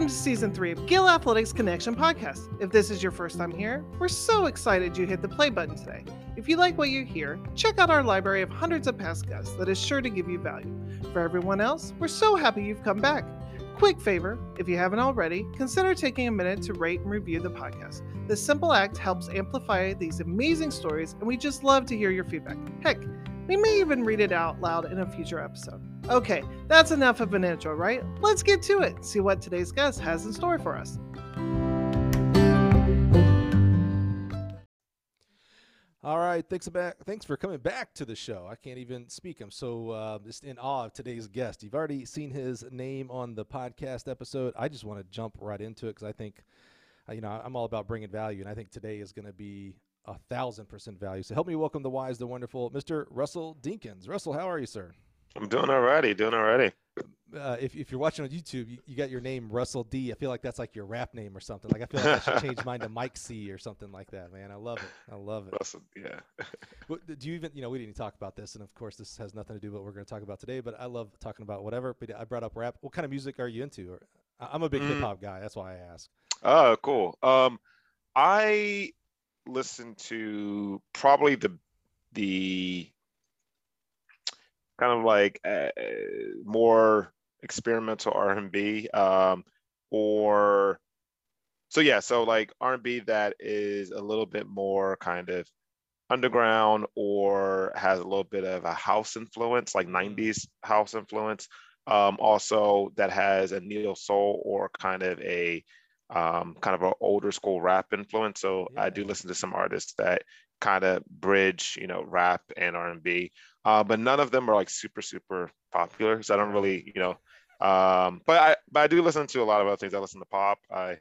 Welcome to season three of Gill Athletics Connection podcast. If this is your first time here, we're so excited you hit the play button today. If you like what you hear, check out our library of hundreds of past guests that is sure to give you value. For everyone else, we're so happy you've come back. Quick favor, if you haven't already, consider taking a minute to rate and review the podcast. This simple act helps amplify these amazing stories, and we just love to hear your feedback. Heck, we may even read it out loud in a future episode. Okay, that's enough of an intro, right? Let's get to it. See what today's guest has in store for us. All right, thanks back. Thanks for coming back to the show. I can't even speak. I'm so uh, just in awe of today's guest. You've already seen his name on the podcast episode. I just want to jump right into it because I think, you know, I'm all about bringing value, and I think today is going to be a thousand percent value. So help me welcome the wise, the wonderful, Mr. Russell Dinkins. Russell, how are you, sir? I'm doing alrighty, doing alrighty. Uh, if, if you're watching on YouTube, you, you, got your name Russell D. I feel like that's like your rap name or something. Like I feel like I should change mine to Mike C. or something like that, man. I love it. I love it. Russell, yeah. do you even, you know, we didn't talk about this, and of course, this has nothing to do with what we're going to talk about today. But I love talking about whatever. But I brought up rap. What kind of music are you into? I'm a big mm. hip hop guy. That's why I ask. Oh, cool. Um, I listen to probably the the kind of like uh, more experimental R&B um, or so yeah so like R&B that is a little bit more kind of underground or has a little bit of a house influence like 90s mm-hmm. house influence um, also that has a neo soul or kind of a um, kind of an older school rap influence so yeah. I do listen to some artists that kind of bridge you know rap and R&B uh, but none of them are like super super popular. So I don't really, you know, um, but I but I do listen to a lot of other things. I listen to pop. I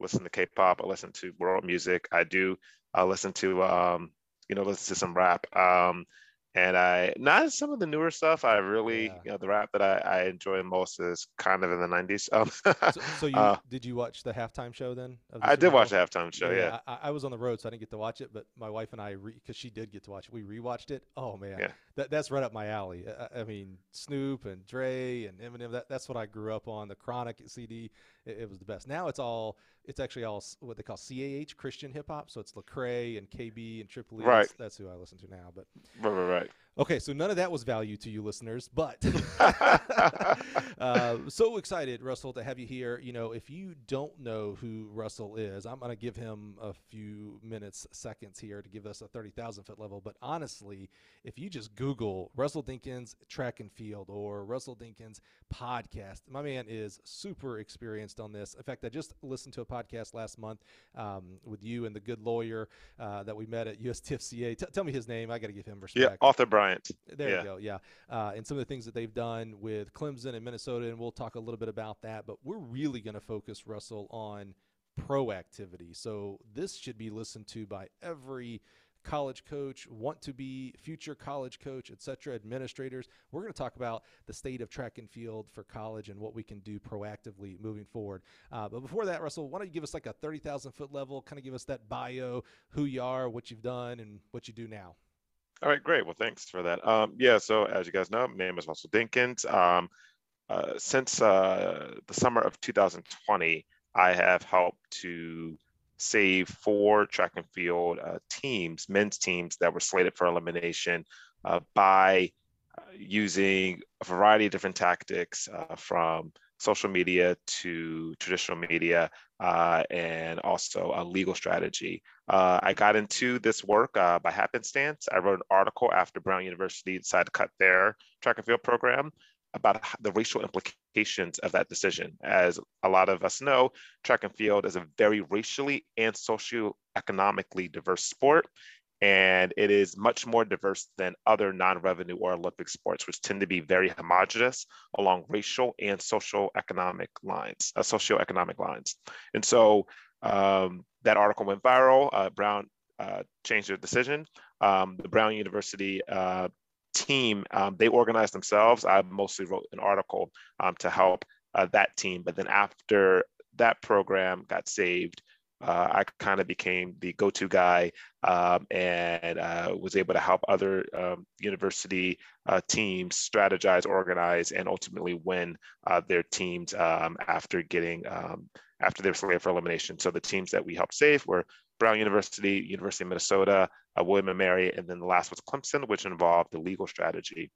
listen to K-pop. I listen to world music. I do. I listen to um, you know, listen to some rap. Um, and I not some of the newer stuff. I really, yeah. you know, the rap that I, I enjoy most is kind of in the '90s. Um, so, so, you uh, did you watch the halftime show then? I did watch the halftime show. Yeah, yeah. I, I, was on the road, so I didn't get to watch it. But my wife and I, because she did get to watch it, we rewatched it. Oh man, yeah. That, that's right up my alley. I, I, mean, Snoop and Dre and Eminem. That, that's what I grew up on. The Chronic CD, it, it was the best. Now it's all it's actually all what they call CHH Christian hip hop. So it's Lecrae and KB and Triple E. Right. That's, that's, who I listen to now. But right, right, right. Okay, so none of that was value to you listeners, but uh, so excited, Russell, to have you here. You know, if you don't know who Russell is, I'm going to give him a few minutes, seconds here to give us a 30,000 foot level. But honestly, if you just Google Russell Dinkins track and field or Russell Dinkins podcast, my man is super experienced on this. In fact, I just listened to a podcast last month um, with you and the good lawyer uh, that we met at USTFCA. T- tell me his name. I got to give him respect. Yeah, Arthur Bryant. There yeah. you go. Yeah. Uh, and some of the things that they've done with Clemson and Minnesota, and we'll talk a little bit about that. But we're really going to focus, Russell, on proactivity. So this should be listened to by every college coach, want to be future college coach, etc., administrators. We're going to talk about the state of track and field for college and what we can do proactively moving forward. Uh, but before that, Russell, why don't you give us like a 30,000 foot level, kind of give us that bio, who you are, what you've done, and what you do now. All right, great. Well, thanks for that. Um, yeah, so as you guys know, my name is Russell Dinkins. Um, uh, since uh, the summer of 2020, I have helped to save four track and field uh, teams, men's teams that were slated for elimination uh, by uh, using a variety of different tactics uh, from social media to traditional media uh, and also a legal strategy. Uh, I got into this work by happenstance. I wrote an article after Brown University decided to cut their track and field program about the racial implications of that decision. As a lot of us know, track and field is a very racially and socioeconomically diverse sport. And it is much more diverse than other non-revenue or Olympic sports, which tend to be very homogenous along racial and social economic lines, uh, socioeconomic lines. And so um, that article went viral. Uh, Brown uh, changed their decision. Um, the Brown University uh, team, um, they organized themselves. I mostly wrote an article um, to help uh, that team. But then after that program got saved, uh, I kind of became the go-to guy um, and uh, was able to help other um, university uh, teams strategize, organize, and ultimately win uh, their teams um, after getting um, after they were slated for elimination. So the teams that we helped save were Brown University, University of Minnesota, uh, William and Mary, and then the last was Clemson, which involved the legal strategy.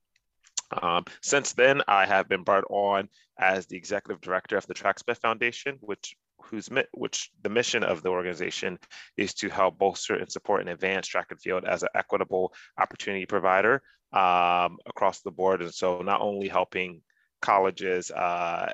Um, since then, I have been brought on as the executive director of the Tracksmith Foundation, which whose which the mission of the organization is to help bolster and support and advance track and field as an equitable opportunity provider um, across the board. And so, not only helping colleges uh,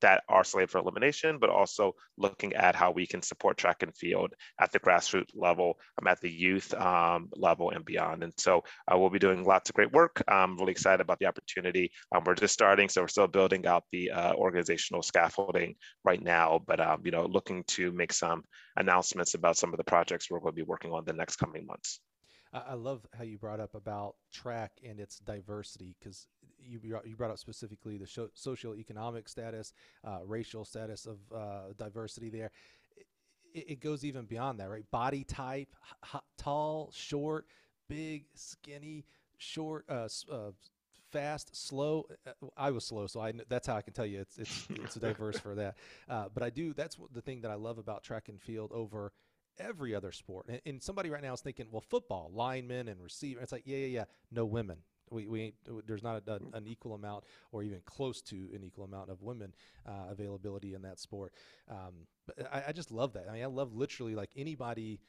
that are slated for elimination, but also looking at how we can support track and field at the grassroots level, um, at the youth um, level and beyond. And so uh, we'll be doing lots of great work. I'm really excited about the opportunity. Um, we're just starting, so we're still building out the uh, organizational scaffolding right now, but um, you know, looking to make some announcements about some of the projects we're going to be working on the next coming months. I love how you brought up about track and its diversity because you you brought up specifically the social economic status, uh, racial status of uh, diversity there. It, it, goes even beyond that, right? Body type, h- tall, short, big, skinny, short, uh, uh fast, slow. Uh, I was slow, so I that's how I can tell you it's it's it's diverse for that. Uh, but I do. That's the thing that I love about track and field over every other sport. And, and, somebody right now is thinking, well, football, linemen and receiver. It's like, yeah, yeah, yeah. No women. We, we ain't, there's not a, an equal amount or even close to an equal amount of women uh, availability in that sport. Um, but I, I, just love that. I mean, I love literally like anybody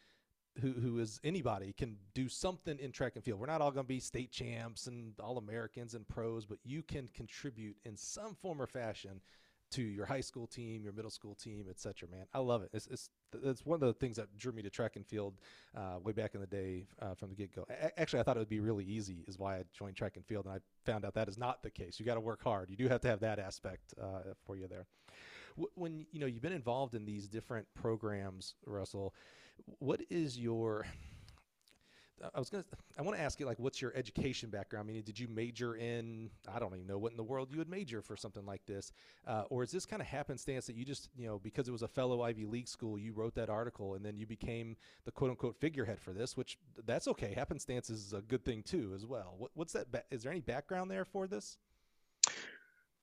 who, who is anybody can do something in track and field. We're not all going to be state champs and all Americans and pros, but you can contribute in some form or fashion to your high school team, your middle school team, etc. Man, I love it. It's, it's it's one of the things that drew me to track and field uh, way back in the day uh, from the get go. actually, I thought it would be really easy, is why I joined track and field, and I found out that is not the case. You got to work hard. You do have to have that aspect uh, for you there. When you know you've been involved in these different programs, Russell, what is your I was gonna. I want to ask you, like, what's your education background? I mean, did you major in? I don't even know what in the world you would major for something like this, uh, or is this kind of happenstance that you just, you know, because it was a fellow Ivy League school, you wrote that article and then you became the quote unquote figurehead for this, which that's okay. Happenstance is a good thing too, as well. What, what's that? Ba- is there any background there for this?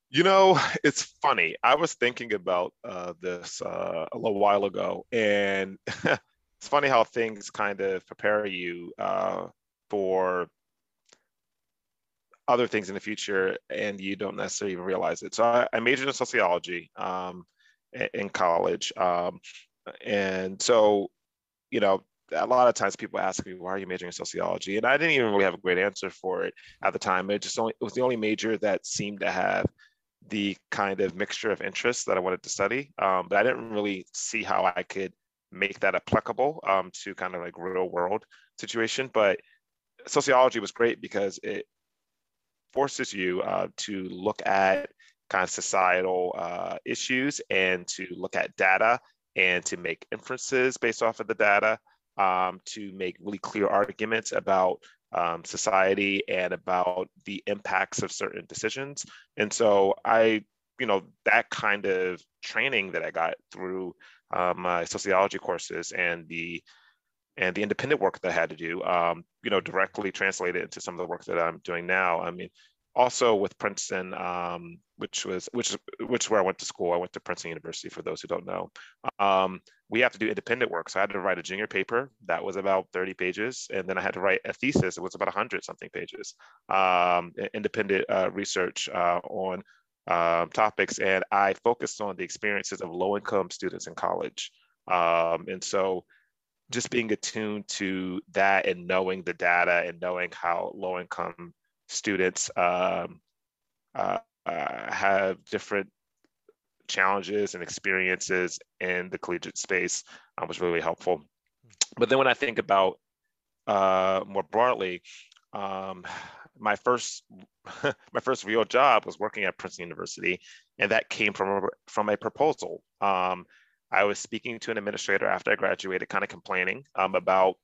You know, it's funny. I was thinking about uh, this uh, a little while ago, and it's funny how things kind of prepare you uh, for other things in the future and you don't necessarily even realize it. So I, I majored in sociology um, in college. Um, and so, you know, a lot of times people ask me, why are you majoring in sociology? And I didn't even really have a great answer for it at the time. It just only, it was the only major that seemed to have the kind of mixture of interests that I wanted to study. Um, but I didn't really see how I could make that applicable um, to kind of like real world situation. But sociology was great because it forces you uh, to look at kind of societal uh, issues and to look at data and to make inferences based off of the data, um, to make really clear arguments about um, society and about the impacts of certain decisions. And so I, you know, that kind of training that I got through uh, my sociology courses and the and the independent work that I had to do, um, you know, directly translated into some of the work that I'm doing now. I mean, also with Princeton, um, which was which which where I went to school. I went to Princeton University. For those who don't know, um, we have to do independent work. So I had to write a junior paper that was about 30 pages, and then I had to write a thesis. It was about 100 something pages. Um, independent uh, research uh, on um, topics, and I focused on the experiences of low income students in college. Um, and so just being attuned to that and knowing the data and knowing how low income students um, uh, uh, have different challenges and experiences in the collegiate space uh, was really helpful. But then when I think about uh, more broadly, um, my first my first real job was working at Princeton University, and that came from a, from a proposal. Um, I was speaking to an administrator after I graduated, kind of complaining um, about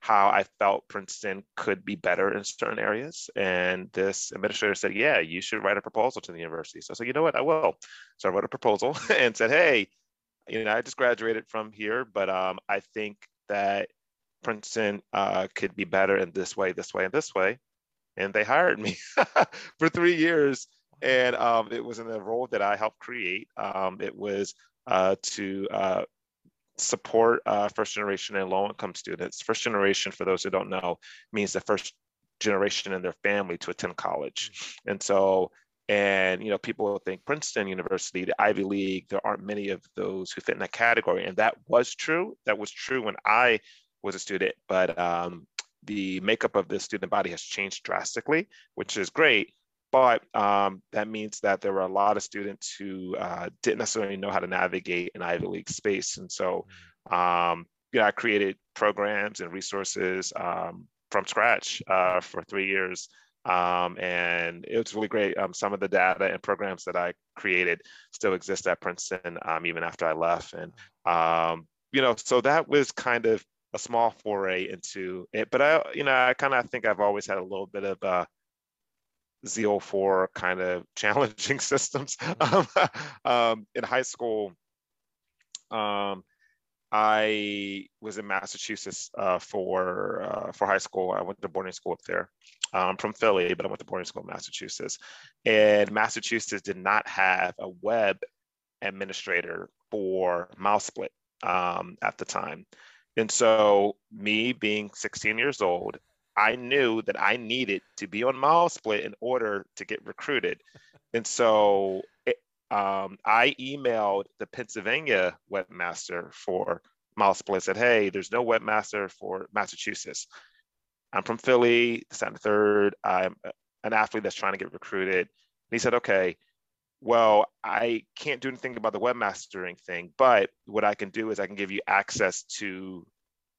how I felt Princeton could be better in certain areas. And this administrator said, "Yeah, you should write a proposal to the university." So I said, "You know what? I will." So I wrote a proposal and said, "Hey." you know, I just graduated from here, but um, I think that Princeton uh, could be better in this way, this way, and this way. And they hired me for three years. And um, it was in a role that I helped create. Um, it was uh, to uh, support uh, first generation and low income students. First generation, for those who don't know, means the first generation in their family to attend college. Mm-hmm. And so, and you know, people think Princeton University, the Ivy League, there aren't many of those who fit in that category. And that was true. That was true when I was a student, but um, the makeup of the student body has changed drastically, which is great. But um, that means that there were a lot of students who uh, didn't necessarily know how to navigate an Ivy League space. And so, um, you know, I created programs and resources um, from scratch uh, for three years. Um, and it was really great. Um, some of the data and programs that I created still exist at Princeton um, even after I left. And, um, you know, so that was kind of a small foray into it. But I, you know, I kind of think I've always had a little bit of a zeal for kind of challenging systems. Mm-hmm. um, in high school, um, I was in Massachusetts uh, for uh, for high school. I went to boarding school up there. I'm from Philly, but I went to boarding school in Massachusetts. And Massachusetts did not have a web administrator for MileSplit um, at the time. And so, me being 16 years old, I knew that I needed to be on MileSplit in order to get recruited. And so, um, I emailed the Pennsylvania webmaster for MileSplit. Said, "Hey, there's no webmaster for Massachusetts. I'm from Philly, the second third. I'm an athlete that's trying to get recruited." And he said, "Okay, well, I can't do anything about the webmastering thing, but what I can do is I can give you access to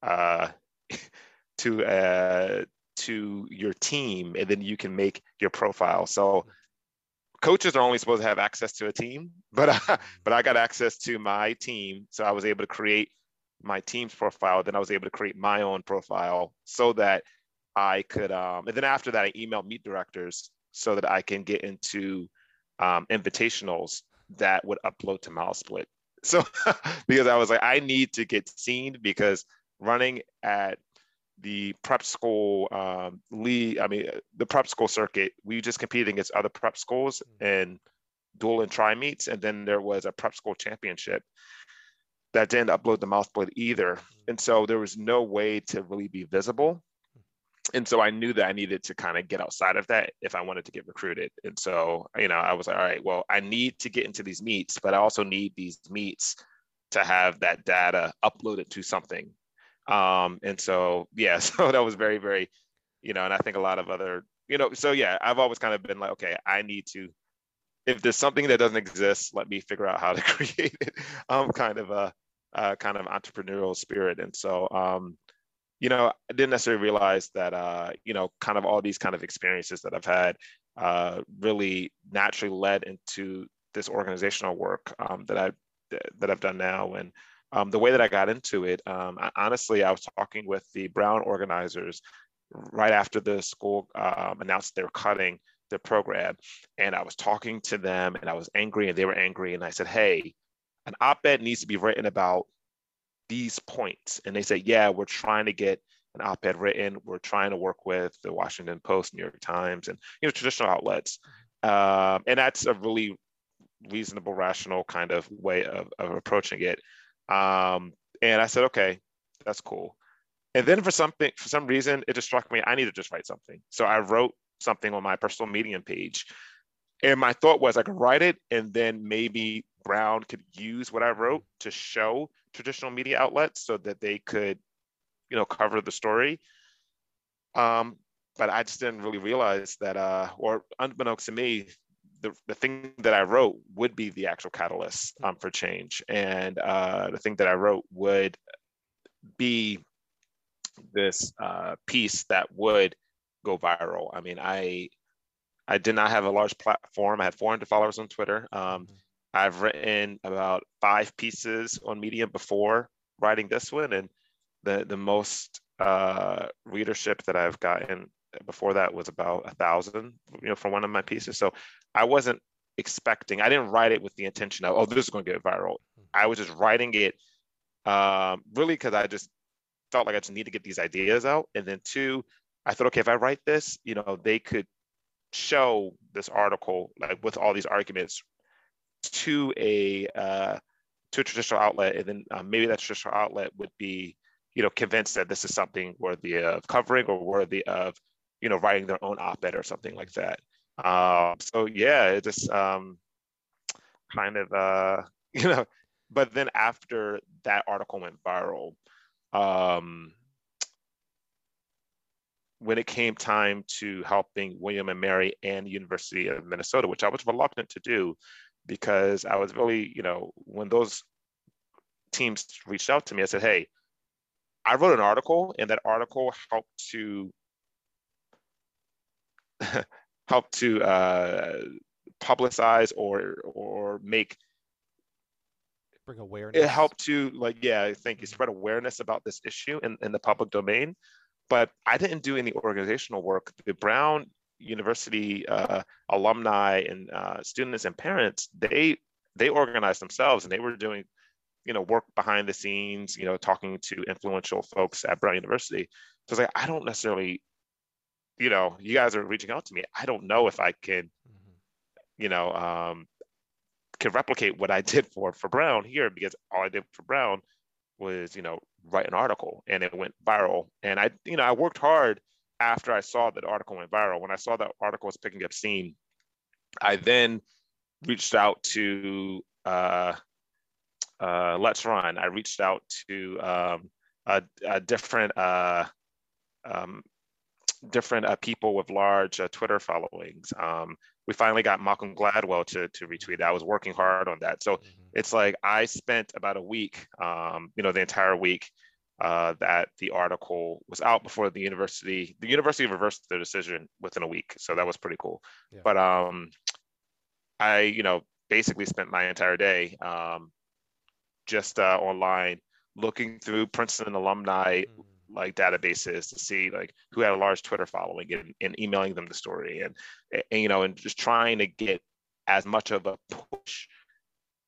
uh, to uh, to your team, and then you can make your profile." So coaches are only supposed to have access to a team, but but I got access to my team, so I was able to create my team's profile. Then I was able to create my own profile so that I could. Um, and then after that, I emailed meet directors so that I can get into um, invitationals that would upload to MileSplit. So because I was like, I need to get seen because running at the prep school um, league, I mean, the prep school circuit, we just competed against other prep schools and dual and tri meets. And then there was a prep school championship that didn't upload the MileSplit either. And so there was no way to really be visible. And so I knew that I needed to kind of get outside of that if I wanted to get recruited. And so, you know, I was like, all right, well, I need to get into these meets, but I also need these meets to have that data uploaded to something um, and so, yeah, so that was very, very, you know, and I think a lot of other, you know, so yeah, I've always kind of been like, okay, I need to, if there's something that doesn't exist, let me figure out how to create it. I'm kind of a, a kind of entrepreneurial spirit. And so, um, you know, I didn't necessarily realize that, uh, you know, kind of all these kind of experiences that I've had uh, really naturally led into this organizational work um, that I that I've done now. And um, the way that I got into it, um, I, honestly, I was talking with the Brown organizers right after the school um, announced they were cutting the program. And I was talking to them and I was angry and they were angry. And I said, hey, an op ed needs to be written about these points. And they said, yeah, we're trying to get an op ed written. We're trying to work with the Washington Post, New York Times, and you know traditional outlets. Um, and that's a really reasonable, rational kind of way of, of approaching it. Um, and I said, okay, that's cool. And then for something, for some reason, it just struck me, I need to just write something. So I wrote something on my personal medium page. And my thought was I could write it and then maybe Brown could use what I wrote to show traditional media outlets so that they could, you know, cover the story. Um, but I just didn't really realize that, uh, or unbeknownst to me, the, the thing that I wrote would be the actual catalyst um, for change. And uh, the thing that I wrote would be this uh, piece that would go viral. I mean, I I did not have a large platform. I had 400 followers on Twitter. Um, mm-hmm. I've written about five pieces on Medium before writing this one, and the the most uh, readership that I've gotten before that was about a thousand, you know, for one of my pieces. So I wasn't expecting, I didn't write it with the intention of, oh, this is going to get viral. I was just writing it um, really because I just felt like I just need to get these ideas out. And then two, I thought, okay, if I write this, you know, they could show this article like with all these arguments to a uh, to a traditional outlet, and then uh, maybe that traditional outlet would be, you know, convinced that this is something worthy of covering or worthy of, you know, writing their own op-ed or something like that. Um, so yeah, it just um, kind of uh, you know, but then after that article went viral, um, when it came time to helping William and Mary and University of Minnesota, which I was reluctant to do because I was really, you know, when those teams reached out to me, I said, hey, I wrote an article and that article helped to help to uh, publicize or or make bring awareness. It helped to like, yeah, I think you spread awareness about this issue in, in the public domain. But I didn't do any organizational work. The Brown University uh, alumni and uh, students and parents, they they organized themselves and they were doing, you know, work behind the scenes, you know, talking to influential folks at Brown University. So it's like, I don't necessarily, you know, you guys are reaching out to me. I don't know if I can, mm-hmm. you know, um, could replicate what I did for for Brown here because all I did for Brown was you know write an article and it went viral. And I you know I worked hard after I saw that article went viral. When I saw that article was picking up steam I then reached out to uh, uh, LetsRun. I reached out to um, a, a, different uh, um, different uh, people with large uh, Twitter followings. Um, we finally got Malcolm Gladwell to, to retweet. I was working hard on that. So mm-hmm. it's like I spent about a week, um, you know, the entire week uh, that the article was out before the university. The university reversed their decision within a week, so that was pretty cool. Yeah. But um, I, you know, basically spent my entire day um, just uh, online looking through Princeton alumni. Like databases to see like who had a large Twitter following and, and emailing them the story and, and you know and just trying to get as much of a push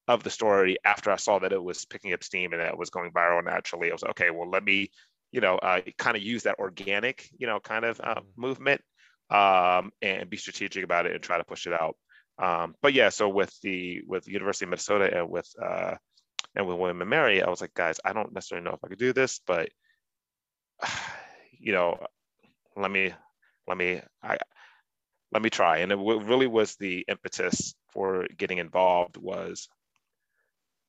of the story after I saw that it was picking up steam and that it was going viral naturally. I was okay. Well, let me you know uh, kind of use that organic you know kind of uh, mm-hmm. movement um, and be strategic about it and try to push it out. Um, but yeah, so with the with the University of Minnesota and with uh, and with William and Mary, I was like, guys, I don't necessarily know if I could do this, but you know, let me, let me, I, let me try. And it really was the impetus for getting involved was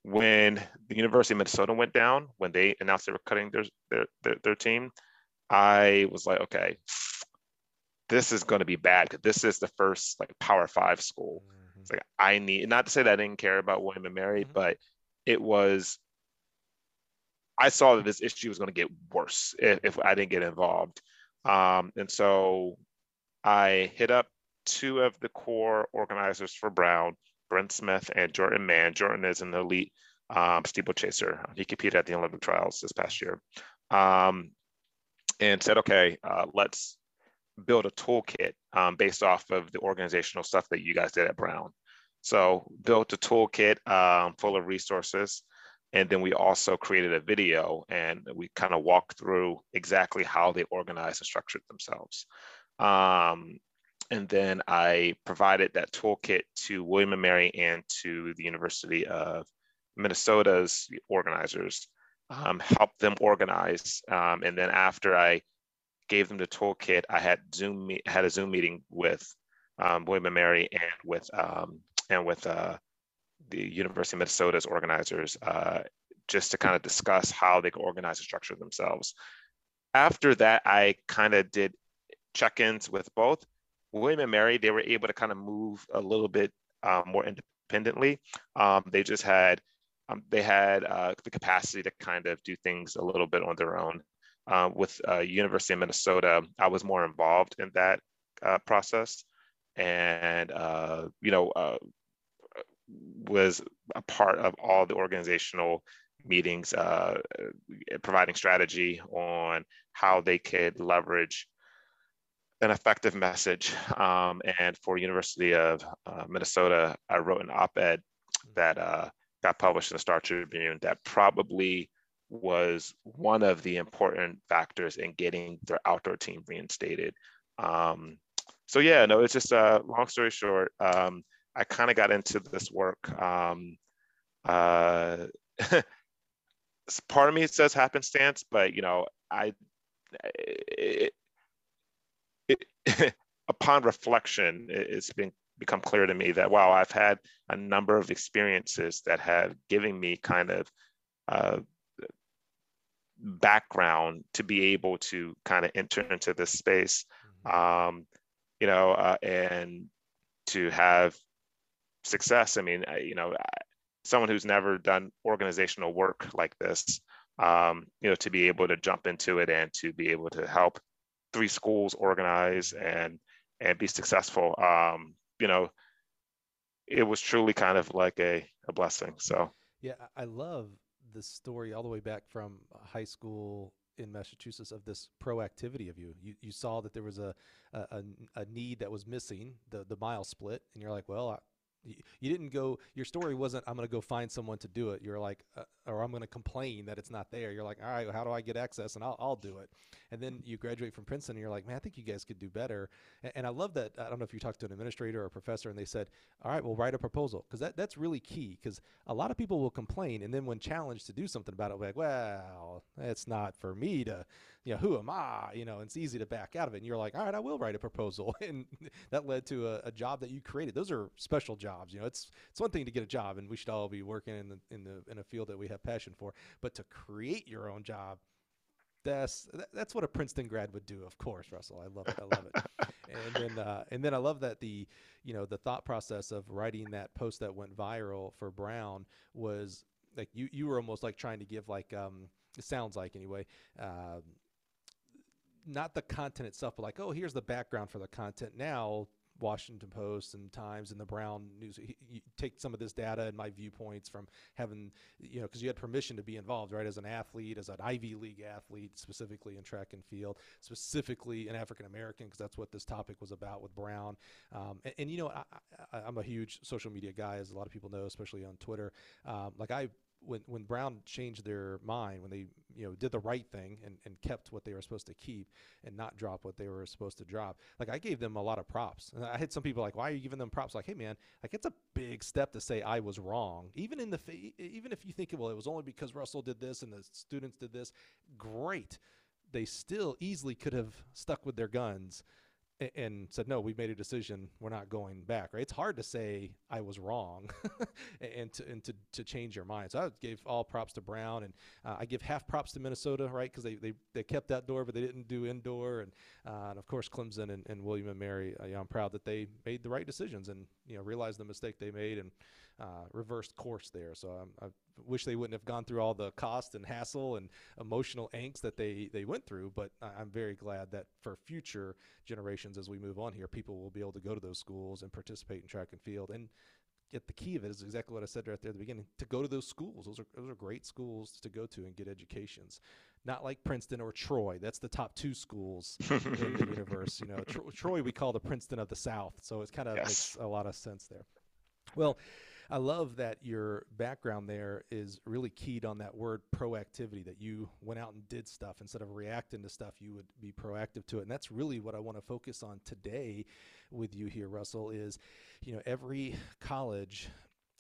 when the University of Minnesota went down, when they announced they were cutting their, their, their, their team, I was like, okay, this is going to be bad because this is the first like power five school. Mm-hmm. It's like, I need, not to say that I didn't care about William and Mary, mm-hmm. but it was I saw that this issue was going to get worse if, if, I didn't get involved. Um, and so I hit up two of the core organizers for Brown, Brent Smith and Jordan Mann. Jordan is an elite um, steeplechaser. He competed at the Olympic trials this past year. Um, and said, okay, uh, let's build a toolkit um, based off of the organizational stuff that you guys did at Brown. So built a toolkit um, full of resources and then we also created a video and we kind of walked through exactly how they organized and structured themselves. Um, and then I provided that toolkit to William and Mary and to the University of Minnesota's organizers, um, helped them organize. Um, and then after I gave them the toolkit, I had Zoom had a Zoom meeting with um, William and Mary and with um, and with uh, the University of Minnesota's organizers uh, just to kind of discuss how they can organize and structure themselves. After that, I kind of did check-ins with both William and Mary. They were able to kind of move a little bit um, more independently. Um, they just had um, they had uh, the capacity to kind of do things a little bit on their own. Uh, with uh, University of Minnesota, I was more involved in that uh, process, and uh, you know uh, was a part of all the organizational meetings, uh, providing strategy on how they could leverage an effective message. Um, and for University of uh, Minnesota, I wrote an op-ed that uh, got published in the Star Tribune that probably was one of the important factors in getting their outdoor team reinstated. Um, so yeah, no, it's just a uh, long story short. Um, I kind of got into this work. Um, uh, part of me says happenstance, but you know, I it, it, upon reflection, it's been become clear to me that wow, I've had a number of experiences that have given me kind of uh, background to be able to kind of enter into this space, mm-hmm. um, you know, uh, and to have success. I mean, I, you know, someone who's never done organizational work like this, um, you know, to be able to jump into it and to be able to help three schools organize and and be successful. Um, you know, it was truly kind of like a, a blessing. So yeah, I love the story all the way back from high school in Massachusetts of this proactivity of you. You you saw that there was a a, a need that was missing, the the MileSplit, and you're like, well, you didn't go your story wasn't i'm going to go find someone to do it you're like uh, or i'm going to complain that it's not there you're like all right how do i get access and i'll, I'll do it and then you graduate from princeton and you're like man i think you guys could do better and, and i love that i don't know if you talked to an administrator or a professor and they said all right we'll write a proposal because that, that's really key because a lot of people will complain and then when challenged to do something about it like well it's not for me to you know, who am I? You know, it's easy to back out of it. And you're like, all right, I will write a proposal. And that led to a, a, job that you created. Those are special jobs. You know, it's it's one thing to get a job and we should all be working in the in the in a field that we have passion for. But to create your own job, that's that's what a Princeton grad would do, of course, Russell. I love it. I love it. and then uh, and then I love that the you know the thought process of writing that post that went viral for Brown was like you you were almost like trying to give like um it sounds like anyway uh, not the content itself, but like, oh, here's the background for the content. Now, Washington Post and Times and the Brown News, you take some of this data and my viewpoints from having, you know, because you had permission to be involved, right, as an athlete, as an Ivy League athlete, specifically in track and field, specifically an African American, because that's what this topic was about with Brown. Um, and, and, you know, I, am a huge social media guy, as a lot of people know, especially on Twitter. Um, like I when when Brown changed their mind, when they you know did the right thing and, and kept what they were supposed to keep and not drop what they were supposed to drop, like I gave them a lot of props. And I had some people like, why are you giving them props? Like, hey man, like it's a big step to say I was wrong, even in the even if you think well it was only because Russell did this and the students did this, great. They still easily could have stuck with their guns and said no we've made a decision. We're not going back. Right? It's hard to say i was wrong and to and to, to change your mind. So i gave all props to brown and uh, i give half props to minnesota right? Because they, they they kept outdoor but they didn't do indoor. And uh, and of course clemson and, and william and mary uh, you i'm proud that they made the right decisions and you know realized the mistake they made and uh, reversed course there. So um, I wish they wouldn't have gone through all the cost and hassle and emotional angst that they, they went through. But I'm very glad that for future generations, as we move on here, people will be able to go to those schools and participate in track and field. And get the key of it is exactly what I said right there at the beginning. To go to those schools, those are those are great schools to go to and get educations. Not like Princeton or Troy. That's the top two schools in the universe. You know, Tro- Troy we call the Princeton of the South, so it kind of yes. makes a lot of sense there. Well, I love that your background there is really keyed on that word proactivity, that you went out and did stuff instead of reacting to stuff, you would be proactive to it. And that's really what I want to focus on today with you here, Russell, is, you know, every college,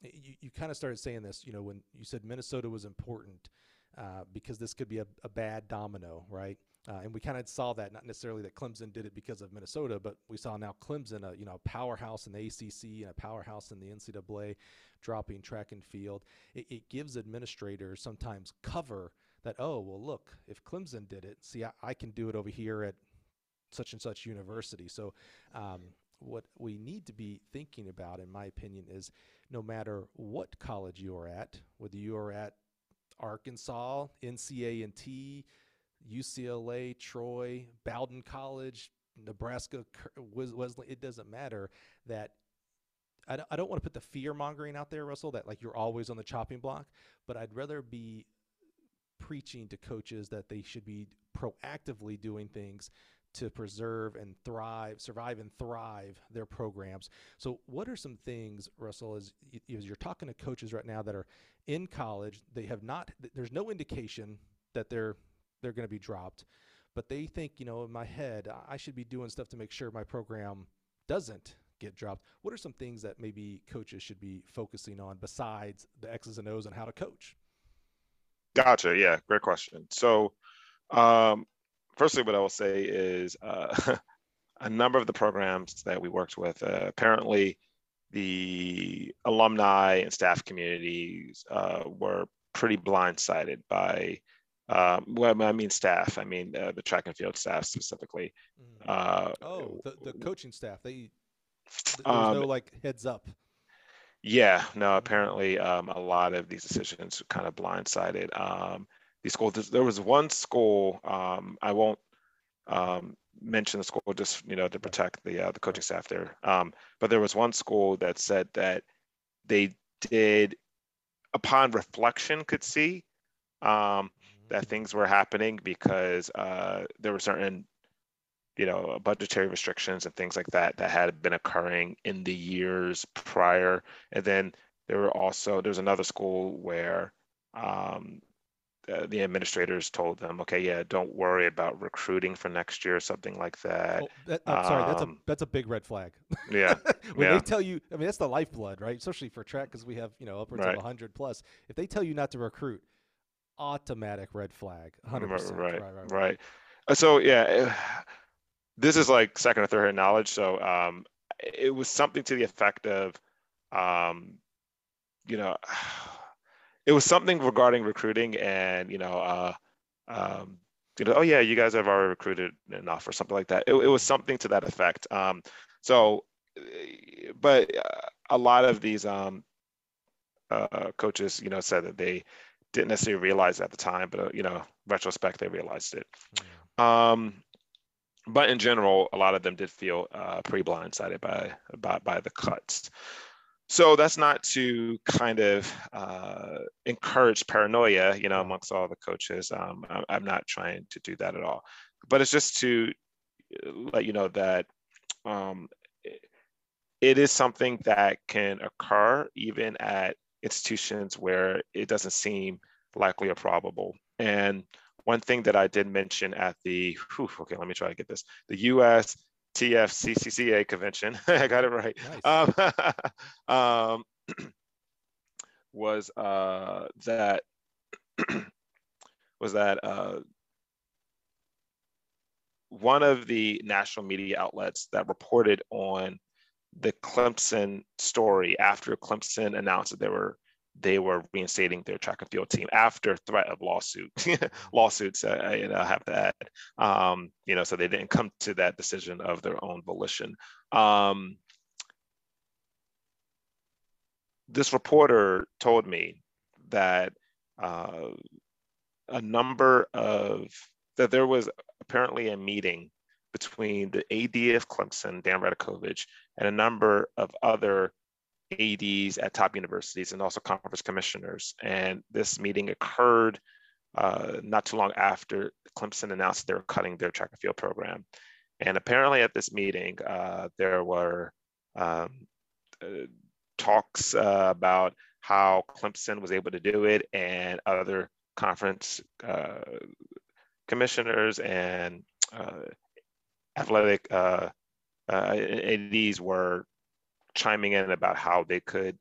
you, you kind of started saying this, you know, when you said Minnesota was important. Uh, because this could be a, a bad domino, right? Uh, and we kind of saw that, not necessarily that Clemson did it because of Minnesota, but we saw now Clemson, a you know powerhouse in the ACC and a powerhouse in the NCAA, dropping track and field. It, it gives administrators sometimes cover that oh well look if Clemson did it, see I, I can do it over here at such and such university. So um, what we need to be thinking about, in my opinion, is no matter what college you're at, whether you are at Arkansas, NCA and T, UCLA, Troy, Bowdoin College, Nebraska, Wesley, it doesn't matter that I don't, I don't want to put the fear mongering out there, Russell, that like you're always on the chopping block, but I'd rather be preaching to coaches that they should be proactively doing things to preserve and thrive, survive and thrive their programs. So, what are some things, Russell, as, as you're talking to coaches right now that are in college, they have not, there's no indication that they're they're going to be dropped, but they think, you know, in my head, I should be doing stuff to make sure my program doesn't get dropped. What are some things that maybe coaches should be focusing on besides the X's and O's and how to coach? Gotcha. Yeah, great question. So, um, firstly, what I will say is uh, a number of the programs that we worked with, uh, apparently, the alumni and staff communities uh, were pretty blindsided by, um, well, I mean staff, I mean uh, the track and field staff specifically. Mm. oh, the, the coaching staff, they, there's um, no like heads up. Yeah, no, apparently um, a lot of these decisions kind of blindsided. Um, these schools, there was one school, um, I won't um, mention the school just, you know, to protect the, uh, the coaching staff there. Um, but there was one school that said that they did, upon reflection, could see um, that things were happening because uh, there were certain you know budgetary restrictions and things like that that had been occurring in the years prior. And then there were also there's another school where um, uh, the administrators told them okay yeah don't worry about recruiting for next year or something like that, oh, that I'm sorry that's a um, that's a big red flag. yeah when yeah. they tell you i mean that's the lifeblood right? Especially for track because we have you know upwards right. of 100 plus. If they tell you not to recruit automatic red flag 100% right right, right, right. Uh, so yeah this is like second or third hand knowledge. So um, it was something to the effect of, um, you know, it was something regarding recruiting and, you know, uh, um, you know, oh yeah, you guys have already recruited enough or something like that. It, it was something to that effect. Um, so, but a lot of these um, uh, coaches, you know, said that they didn't necessarily realize at the time, but uh, you know, retrospect, they realized it. Um, but in general, a lot of them did feel uh, pretty blindsided by, by, by the cuts. So that's not to kind of uh, encourage paranoia, you know, amongst all the coaches. Um, I'm not trying to do that at all, but it's just to uh, let you know that um, it is something that can occur even at institutions where it doesn't seem likely or probable. And one thing that I did mention at the, whew, okay, let me try to get this, the US TFCCCA convention, I got it right, nice. um, um, was uh, that, was that uh, one of the national media outlets that reported on the Clemson story after Clemson announced that they were they were reinstating their track and field team after threat of lawsuit lawsuits uh, I, I have to add um, you know so they didn't come to that decision of their own volition. Um, this reporter told me that uh, a number of that there was apparently a meeting between the AD of Clemson, Dan Radakovich, and a number of other ADs at top universities and also conference commissioners. And this meeting occurred uh, not too long after Clemson announced they were cutting their track and field program. And apparently at this meeting, uh, there were um, uh, talks uh, about how Clemson was able to do it and other conference uh, commissioners and uh, athletic ADs were chiming in about how they could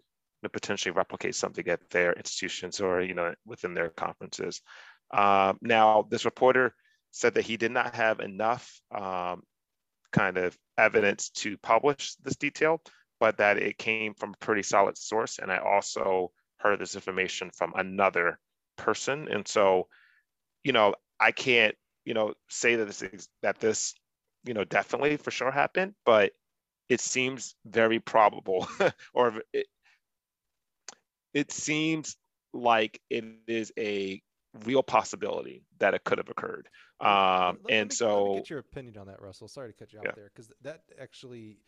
potentially replicate something at their institutions or you know within their conferences. Um, now, this reporter said that he did not have enough um, kind of evidence to publish this detail, but that it came from a pretty solid source. And I also heard this information from another person. And so, you know, I can't, you know, say that this is, that this, you know, definitely for sure happened, but it seems very probable, or it, it seems like it is a real possibility that it could have occurred. Um, let, and me, so, get your opinion on that, Russell. Sorry to cut you off yeah. there, because that actually.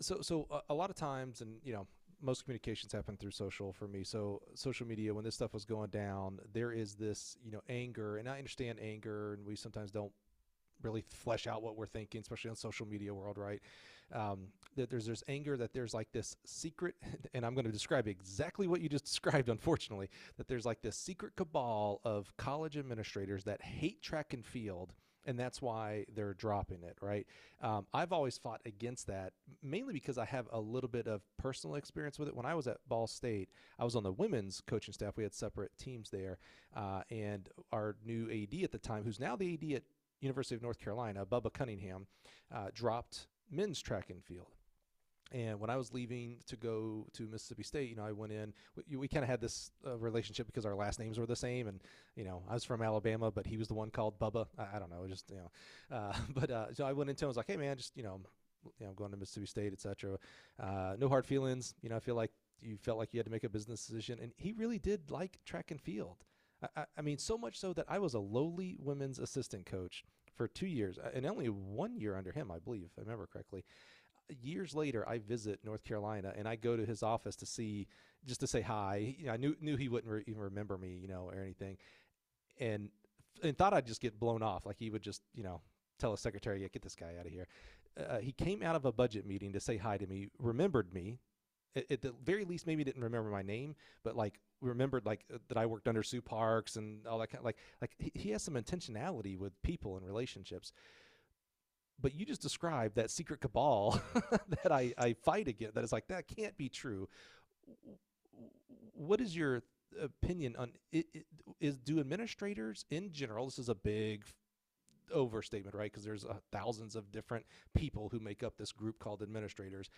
So, so a, a lot of times, and you know, most communications happen through social for me. So social media, when this stuff was going down, there is this, you know, anger, and I understand anger, and we sometimes don't really flesh out what we're thinking, especially on social media world, right? Um, that there's there's anger that there's like this secret, and I'm going to describe exactly what you just described. Unfortunately, that there's like this secret cabal of college administrators that hate track and field and that's why they're dropping it, right? Um, I've always fought against that, mainly because I have a little bit of personal experience with it. When I was at Ball State, I was on the women's coaching staff. We had separate teams there, uh, and our new AD at the time, who's now the AD at University of North Carolina, Bubba Cunningham, uh, dropped men's track and field. And when I was leaving to go to Mississippi State, you know, I went in. We, we kind of had this uh, relationship because our last names were the same, and you know, I was from Alabama, but he was the one called Bubba. I, I don't know, just you know. Uh, but uh, so I went into him. I was like, hey man, just you know, you know, going to Mississippi State, etc. Uh, no hard feelings. You know, I feel like you felt like you had to make a business decision, and he really did like track and field. I, I mean, so much so that I was a lowly women's assistant coach for two years, uh, and only one year under him, I believe, if I remember correctly years later, I visit North Carolina and I go to his office to see, just to say hi. You know, I knew knew he wouldn't re- even remember me, you know, or anything, and and thought I'd just get blown off, like he would just, you know, tell his secretary, "Yeah, get this guy out of here." Uh, he came out of a budget meeting to say hi to me, remembered me. At, the very least, maybe didn't remember my name, but like remembered like uh, that I worked under Sue Parks and all that kind of like like he, he has some intentionality with people and relationships but you just described that secret cabal that I, I fight against. That is like that can't be true. What is your opinion on it, it, is do administrators in general? This is a big overstatement, right? Because there's uh, thousands of different people who make up this group called administrators.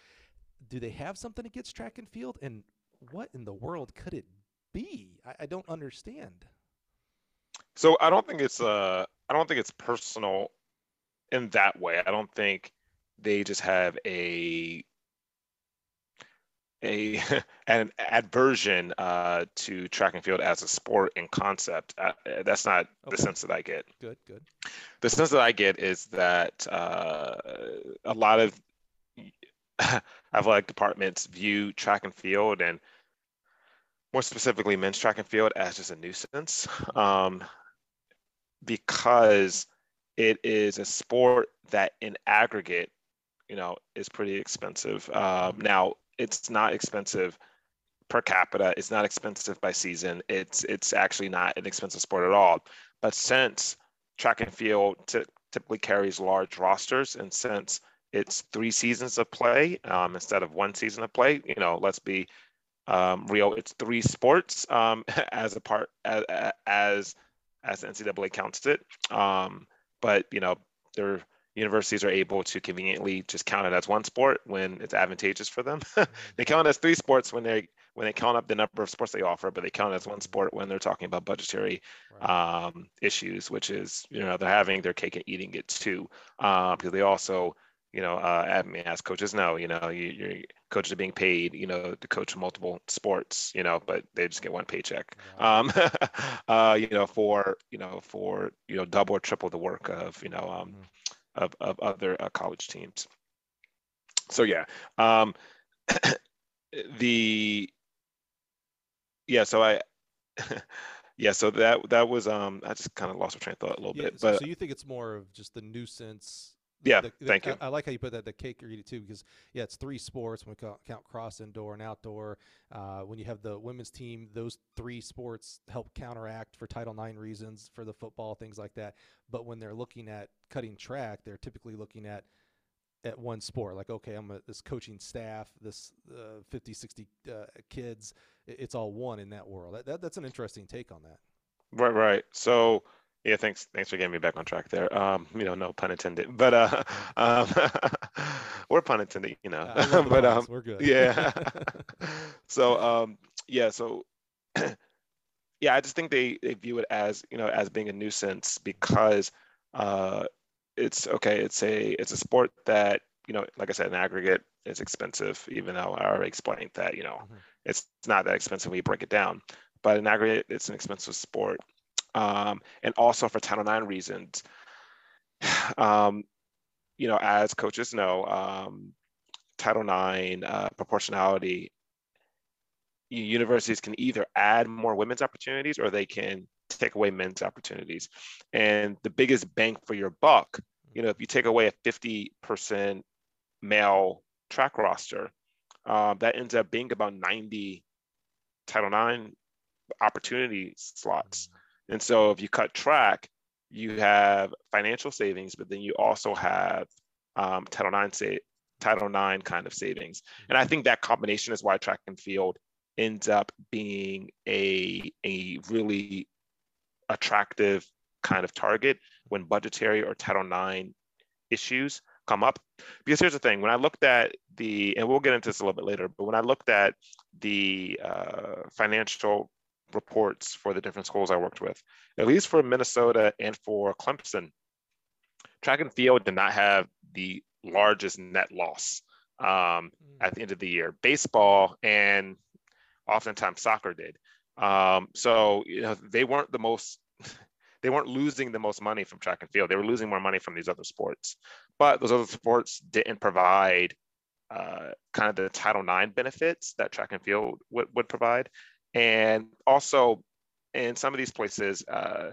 Do they have something against track and field? And what in the world could it be? I, I don't understand. So I don't think it's uh I don't think it's personal in that way. I don't think they just have a a an aversion uh, to track and field as a sport and concept. Uh, that's not okay. the sense that I get. Good, good. The sense that I get is that uh, a lot of athletic departments view track and field and more specifically men's track and field as just a nuisance um, because it is a sport that in aggregate, you know, is pretty expensive. Um, now, it's not expensive per capita. It's not expensive by season. It's it's actually not an expensive sport at all. But since track and field t- typically carries large rosters, and since it's three seasons of play um, instead of one season of play, you know, let's be um, real. It's three sports um, as a part as as as the NCAA counts it. Um, but you know their universities are able to conveniently just count it as one sport when it's advantageous for them. they count it as three sports when they when they count up the number of sports they offer, but they count it as one sport when they're talking about budgetary right. um, issues, which is you know they're having their cake and eating it too, uh, because they also you know, uh, I mean, as coaches know, you know, you, your coaches are being paid, you know, to coach multiple sports, you know, but they just get one paycheck, um, uh, you know, for, you know, for, you know, double or triple the work of, you know, um, mm-hmm. of, of other uh, college teams. So, yeah, um, the, yeah, so I, yeah, so that, that was, um, I just kind of lost my train of thought a little yeah, bit, so, but. So you think it's more of just the nuisance yeah, the, the, thank you. I, I, like how you put that the cake or eat it too because yeah, it's three sports when we count cross indoor and outdoor. Uh, when you have the women's team, those three sports help counteract for Title IX reasons for the football things like that. But when they're looking at cutting track, they're typically looking at at one sport like okay i'm a, this coaching staff this uh, 50 60 uh, kids it's all one in that world that, that, that's an interesting take on that right right so yeah, thanks. Thanks for getting me back on track there. Um, you know, no pun intended, but uh, um, or pun intended, you know. but um, we're good. yeah. so um, yeah, so yeah, I just think they they view it as you know as being a nuisance because uh, it's okay. It's a it's a sport that you know, like I said, in aggregate, it's expensive. Even though I already explained that you know mm-hmm. it's not that expensive when you break it down, but in aggregate, it's an expensive sport um, and also for Title IX reasons. Um, you know, as coaches know, um, Title IX uh, proportionality, universities can either add more women's opportunities or they can take away men's opportunities. And the biggest bang for your buck you know, if you take away a 50% male track roster, uh, that ends up being about 90 Title IX opportunity slots. And so if you cut track, you have financial savings, but then you also have um, Title IX Title IX kind of savings. And I think that combination is why track and field ends up being a, a really attractive kind of target when budgetary or Title IX issues come up. Because here's the thing, when I looked at the, and we'll get into this a little bit later, but when I looked at the uh, financial reports for the different schools I worked with, at least for Minnesota and for Clemson, track and field did not have the largest net loss um, at the end of the year. Baseball and oftentimes soccer did. Um, so you know they weren't the most they weren't losing the most money from track and field. They were losing more money from these other sports. But those other sports didn't provide uh, kind of the Title IX benefits that track and field would, would provide. And also, in some of these places, uh,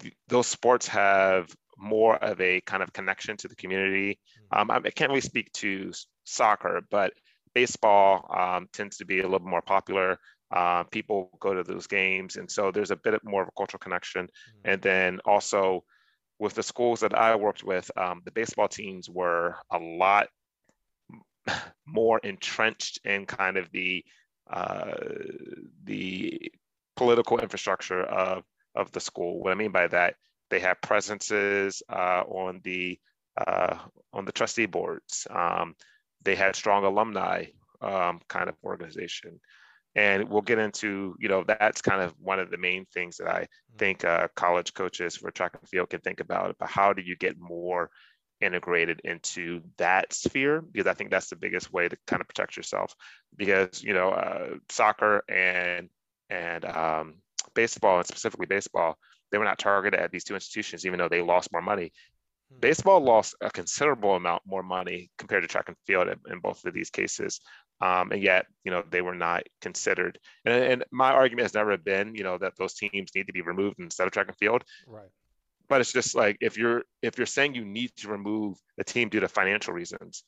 th- those sports have more of a kind of connection to the community. Hmm. Um, I can't really speak to soccer, but baseball um, tends to be a little more popular. Uh, people go to those games, and so there's a bit more of a cultural connection. Mm-hmm. And then also with the schools that I worked with, um, the baseball teams were a lot more entrenched in kind of the uh, the political infrastructure of of the school. What I mean by that, they have presences uh, on the uh, on the trustee boards. Um, they had strong alumni um, kind of organization and we'll get into you know that's kind of one of the main things that i mm-hmm. think uh, college coaches for track and field can think about but how do you get more integrated into that sphere because i think that's the biggest way to kind of protect yourself because you know uh, soccer and and um, baseball and specifically baseball they were not targeted at these two institutions even though they lost more money hmm. baseball lost a considerable amount more money compared to track and field in, in both of these cases um, and yet you know they were not considered. And, and, my argument has never been you know that those teams need to be removed instead of track and field. Right. But it's just like if you're if you're saying you need to remove a team due to financial reasons,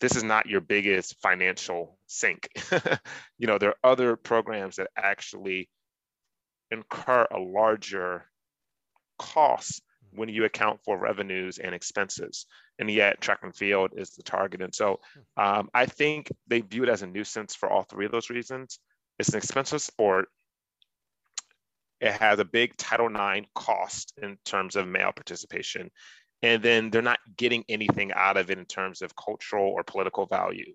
this is not your biggest financial sink. you know there are other programs that actually incur a larger cost when you account for revenues and expenses. And yet, track and field is the target. And so um, I think they view it as a nuisance for all three of those reasons. It's an expensive sport. It has a big Title IX cost in terms of male participation. And then they're not getting anything out of it in terms of cultural or political value.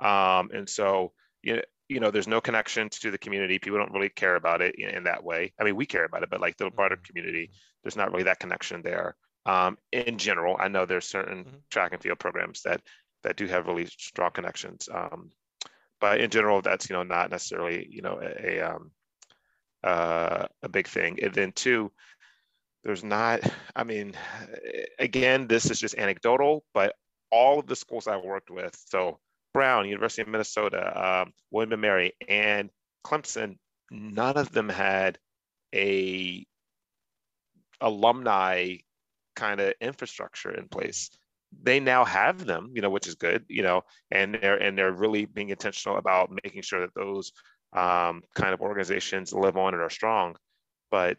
Hmm. Um, and so, you know, you know, there's no connection to the community. People don't really care about it in, in that way. I mean, we care about it, but like the broader mm-hmm. community, there's not really that connection there. Um, in general, I know there's certain mm-hmm. track and field programs that that do have really strong connections. Um, but in general, that's you know not necessarily you know a, a um, uh, a big thing. And then two, there's not. I mean, again, this is just anecdotal, but all of the schools I worked with, so Brown, University of Minnesota, um, William & Mary, and Clemson, none of them had a alumni kind of infrastructure in place. They now have them, you know, which is good, you know, and they're and they're really being intentional about making sure that those um, kind of organizations live on and are strong. But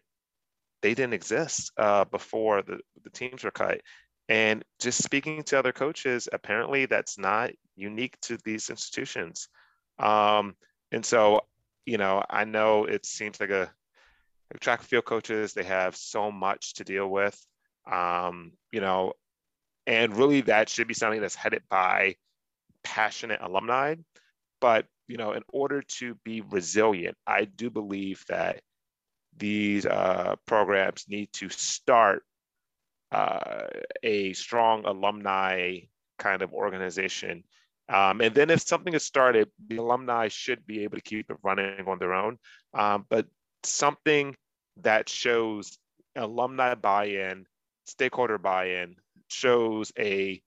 they didn't exist uh, before the, the teams were cut. And just speaking to other coaches, apparently that's not unique to these institutions. Um, and so, you know, I know it seems like a track and field coaches, they have so much to deal with, um, you know, and really that should be something that's headed by passionate alumni. But, you know, in order to be resilient, I do believe that these uh, programs need to start uh, a strong alumni kind of organization. Um, and then if something is started, the alumni should be able to keep it running on their own. Um, but something that shows alumni buy-in, stakeholder buy-in, shows a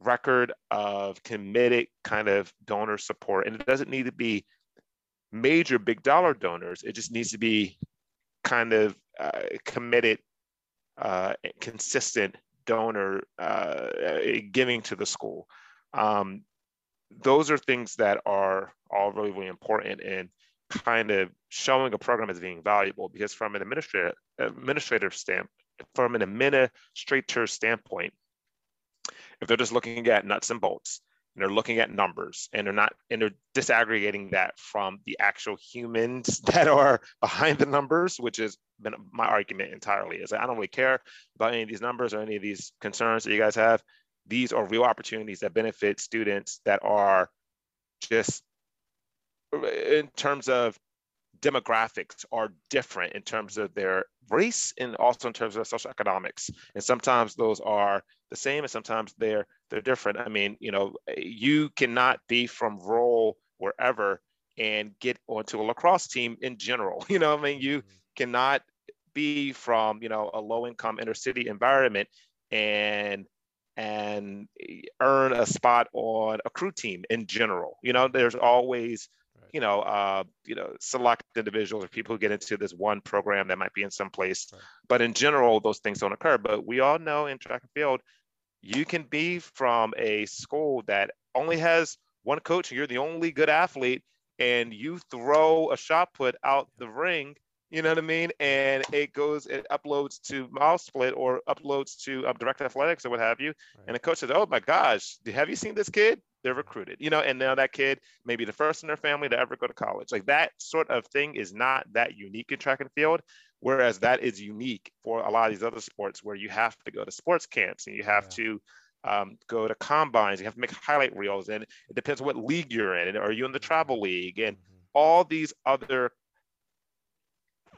record of committed kind of donor support. And it doesn't need to be major big dollar donors. It just needs to be kind of uh, committed uh, consistent donor uh, giving to the school. Um, those are things that are all really, really important in kind of showing a program as being valuable because from an administrator administrative stamp from an administrator standpoint, if they're just looking at nuts and bolts and they're looking at numbers and they're not and they're disaggregating that from the actual humans that are behind the numbers, which has been my argument entirely is I don't really care about any of these numbers or any of these concerns that you guys have. These are real opportunities that benefit students that are just in terms of demographics are different in terms of their race and also in terms of social economics. And sometimes those are the same and sometimes they're they're different. I mean, you know, you cannot be from rural wherever and get onto a lacrosse team in general. You know, I mean, you mm-hmm. cannot be from, you know, a low income inner city environment and and earn a spot on a crew team in general. You know, there's always you know, uh, you know, select individuals or people who get into this one program that might be in some place. Right. But in general, those things don't occur. But we all know in track and field, you can be from a school that only has one coach and you're the only good athlete and you throw a shot put out the ring you know what I mean? And it goes, it uploads to MileSplit or uploads to um, Direct Athletics or what have you. Right. And the coach says, "Oh my gosh, have you seen this kid? They're recruited." You know, and now that kid may be the first in their family to ever go to college. Like that sort of thing is not that unique in track and field. Whereas that is unique for a lot of these other sports where you have to go to sports camps and you have yeah. to um, go to combines, you have to make highlight reels, and it depends what league you're in. And are you in the mm-hmm. travel league? And mm-hmm. all these other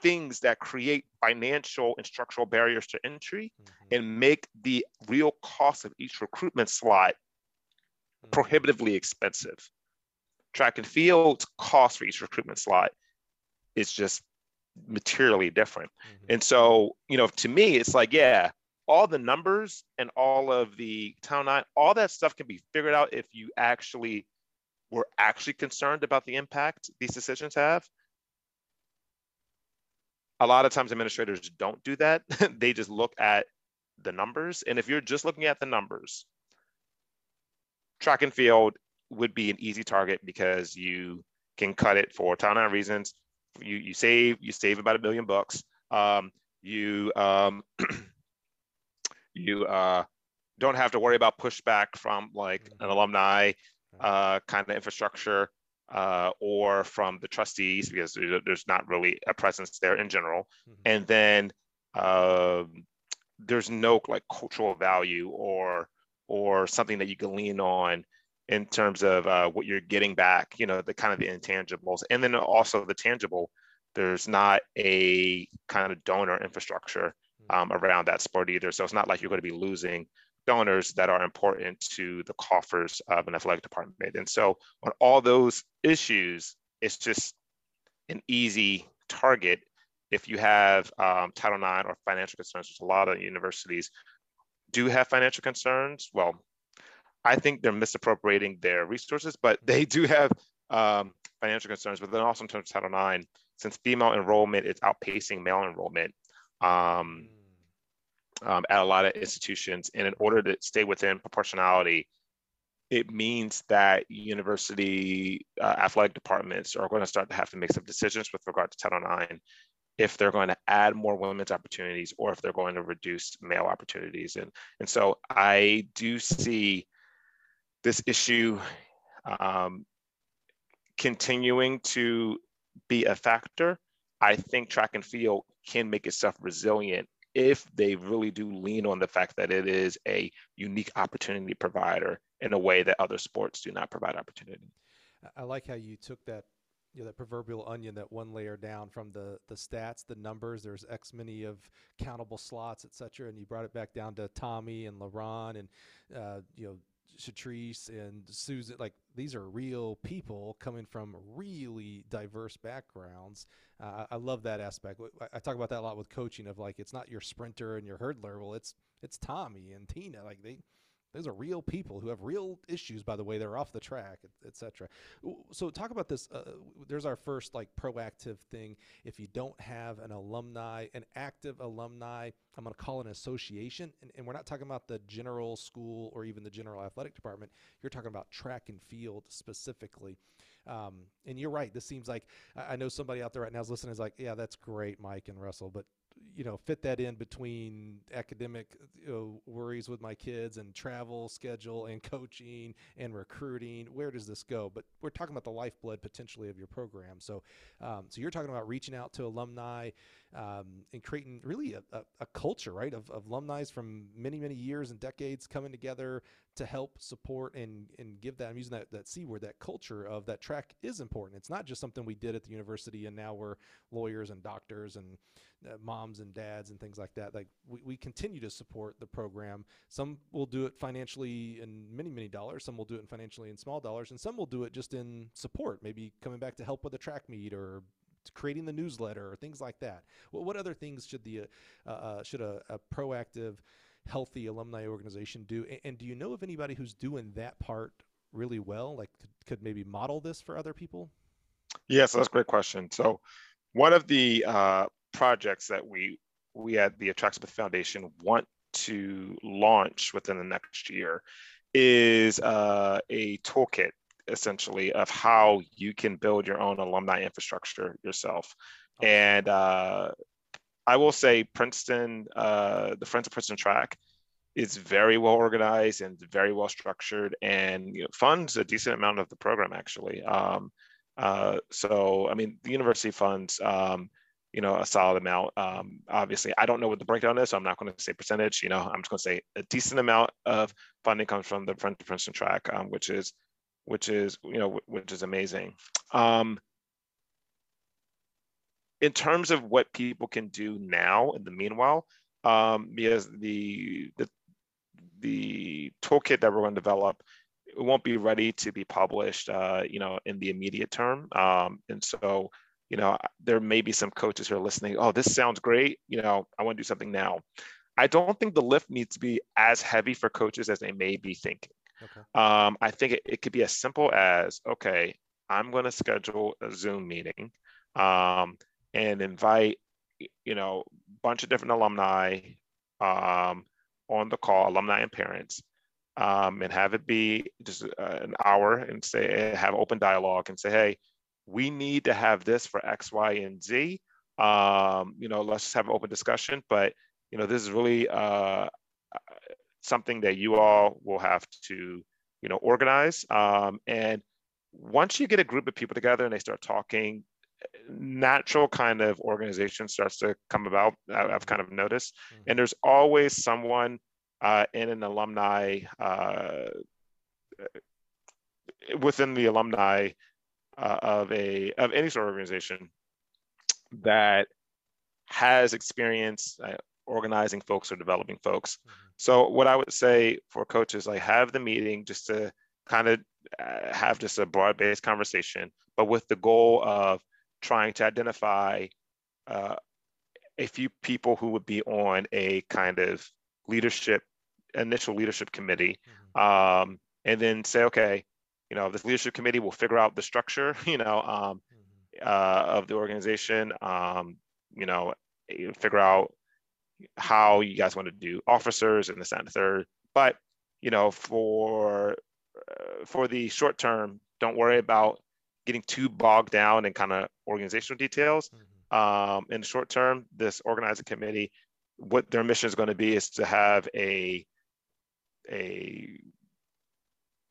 things that create financial and structural barriers to entry mm-hmm. and make the real cost of each recruitment slot. Prohibitively expensive. Track and field cost for each recruitment slot is just materially different. Mm-hmm. And so, you know, to me, it's like, yeah, all the numbers and all of the Title IX, all that stuff can be figured out if you actually were actually concerned about the impact these decisions have a lot of times administrators don't do that. they just look at the numbers. And if you're just looking at the numbers, track and field would be an easy target because you can cut it for of reasons. You you save you save about a million bucks. Um, you um, you uh, don't have to worry about pushback from like an alumni uh, kind of infrastructure uh, or from the trustees because there's not really a presence there in general. Mm-hmm. And then uh, there's no like cultural value or or something that you can lean on in terms of uh, what you're getting back. You know, the kind of the intangibles, and then also the tangible. There's not a kind of donor infrastructure mm-hmm. um, around that sport either. So it's not like you're going to be losing donors that are important to the coffers of an athletic department. And so on all those issues, it's just an easy target if you have um, Title IX or financial concerns, which a lot of universities do have financial concerns. Well, I think they're misappropriating their resources, but they do have um, financial concerns. But then also in terms of Title IX, since female enrollment is outpacing male enrollment, um, um, at a lot of institutions. And in order to stay within proportionality, it means that university uh, athletic departments are going to start to have to make some decisions with regard to Title IX if they're going to add more women's opportunities or if they're going to reduce male opportunities. And, and so I do see this issue um, continuing to be a factor. I think track and field can make itself resilient if they really do lean on the fact that it is a unique opportunity provider in a way that other sports do not provide opportunity. I like how you took that you know that proverbial onion that one layer down from the the stats the numbers there's x many of countable slots etc and you brought it back down to tommy and LaRon and uh, you know Shatrice and Susan, like these are real people coming from really diverse backgrounds. Uh, I love that aspect. I talk about that a lot with coaching of like it's not your sprinter and your hurdler. Well, it's it's Tommy and Tina. Like they those are real people who have real issues by the way they're off the track etc so talk about this uh, there's our first like proactive thing. If you don't have an alumni an active alumni i'm going to call an association and, and we're not talking about the general school or even the general athletic department. You're talking about track and field specifically. Um, and you're right this seems like i know somebody out there right now is listening is like yeah that's great mike and russell but you know fit that in between academic you know, worries with my kids and travel schedule and coaching and recruiting where does this go? But we're talking about the lifeblood potentially of your program. So um, so you're talking about reaching out to alumni um, and creating really a, a, a culture right of, of alumni from many many years and decades coming together to help support and and give that I'm using that that C word that culture of that track is important it's not just something we did at the university and now we're lawyers and doctors and uh, moms and dads and things like that. Like we, we continue to support the program. Some will do it financially in many, many dollars. Some will do it financially in small dollars, and some will do it just in support, maybe coming back to help with a track meet or creating the newsletter or things like that. What other things should the uh, uh, should a, a, proactive, healthy alumni organization do? And, and, do you know of anybody who's doing that part really well? Like could, could maybe model this for other people? Yes, that's a great question. So one of the uh, projects that we we at the Attract Foundation want to launch within the next year is uh, a toolkit essentially of how you can build your own alumni infrastructure yourself. And uh, I will say Princeton, uh, the Friends of Princeton track is very well organized and very well structured and you know, funds a decent amount of the program actually. Um, uh, so, I mean, the university funds um, you know, a solid amount. Um, obviously, I don't know what the breakdown is, so I'm not going to say percentage. You know, I'm just going to say a decent amount of funding comes from the Friends of Princeton track, um, which is, which is, you know, which is amazing. Um, in terms of what people can do now, in the meanwhile, um, because the the the toolkit that we're going to develop it won't be ready to be published, uh, you know, in the immediate term, um, and so you know, there may be some coaches who are listening, oh, this sounds great. You know, I want to do something now. I don't think the lift needs to be as heavy for coaches as they may be thinking. Okay. Um, I think it, it could be as simple as, okay, I'm going to schedule a Zoom meeting um, and invite, you know, a bunch of different alumni um, on the call, alumni and parents, um, and have it be just uh, an hour and say, have open dialogue and say, hey, we need to have this for X, Y, and Z. Um, you know, let's just have an open discussion. But you know, this is really uh, something that you all will have to, you know, organize. Um, and once you get a group of people together and they start talking, natural kind of organization starts to come about. I've kind of noticed, mm-hmm. and there's always someone uh, in an alumni uh, within the alumni uh, of a of any sort of organization that has experience uh, organizing folks or developing folks. Mm-hmm. So what I would say for coaches, like have the meeting just to kind of uh, have just a broad-based conversation, but with the goal of trying to identify uh, a few people who would be on a kind of leadership initial leadership committee, mm-hmm. um, and then say, okay, you know, this leadership committee will figure out the structure, you know, um, mm-hmm. uh, of the organization, um, you know, figure out how you guys want to do officers and this and the third. But, you know, for uh, for the short term, don't worry about getting too bogged down in kind of organizational details. Mm-hmm. Um, in the short term, this organizing committee, what their mission is going to be is to have a a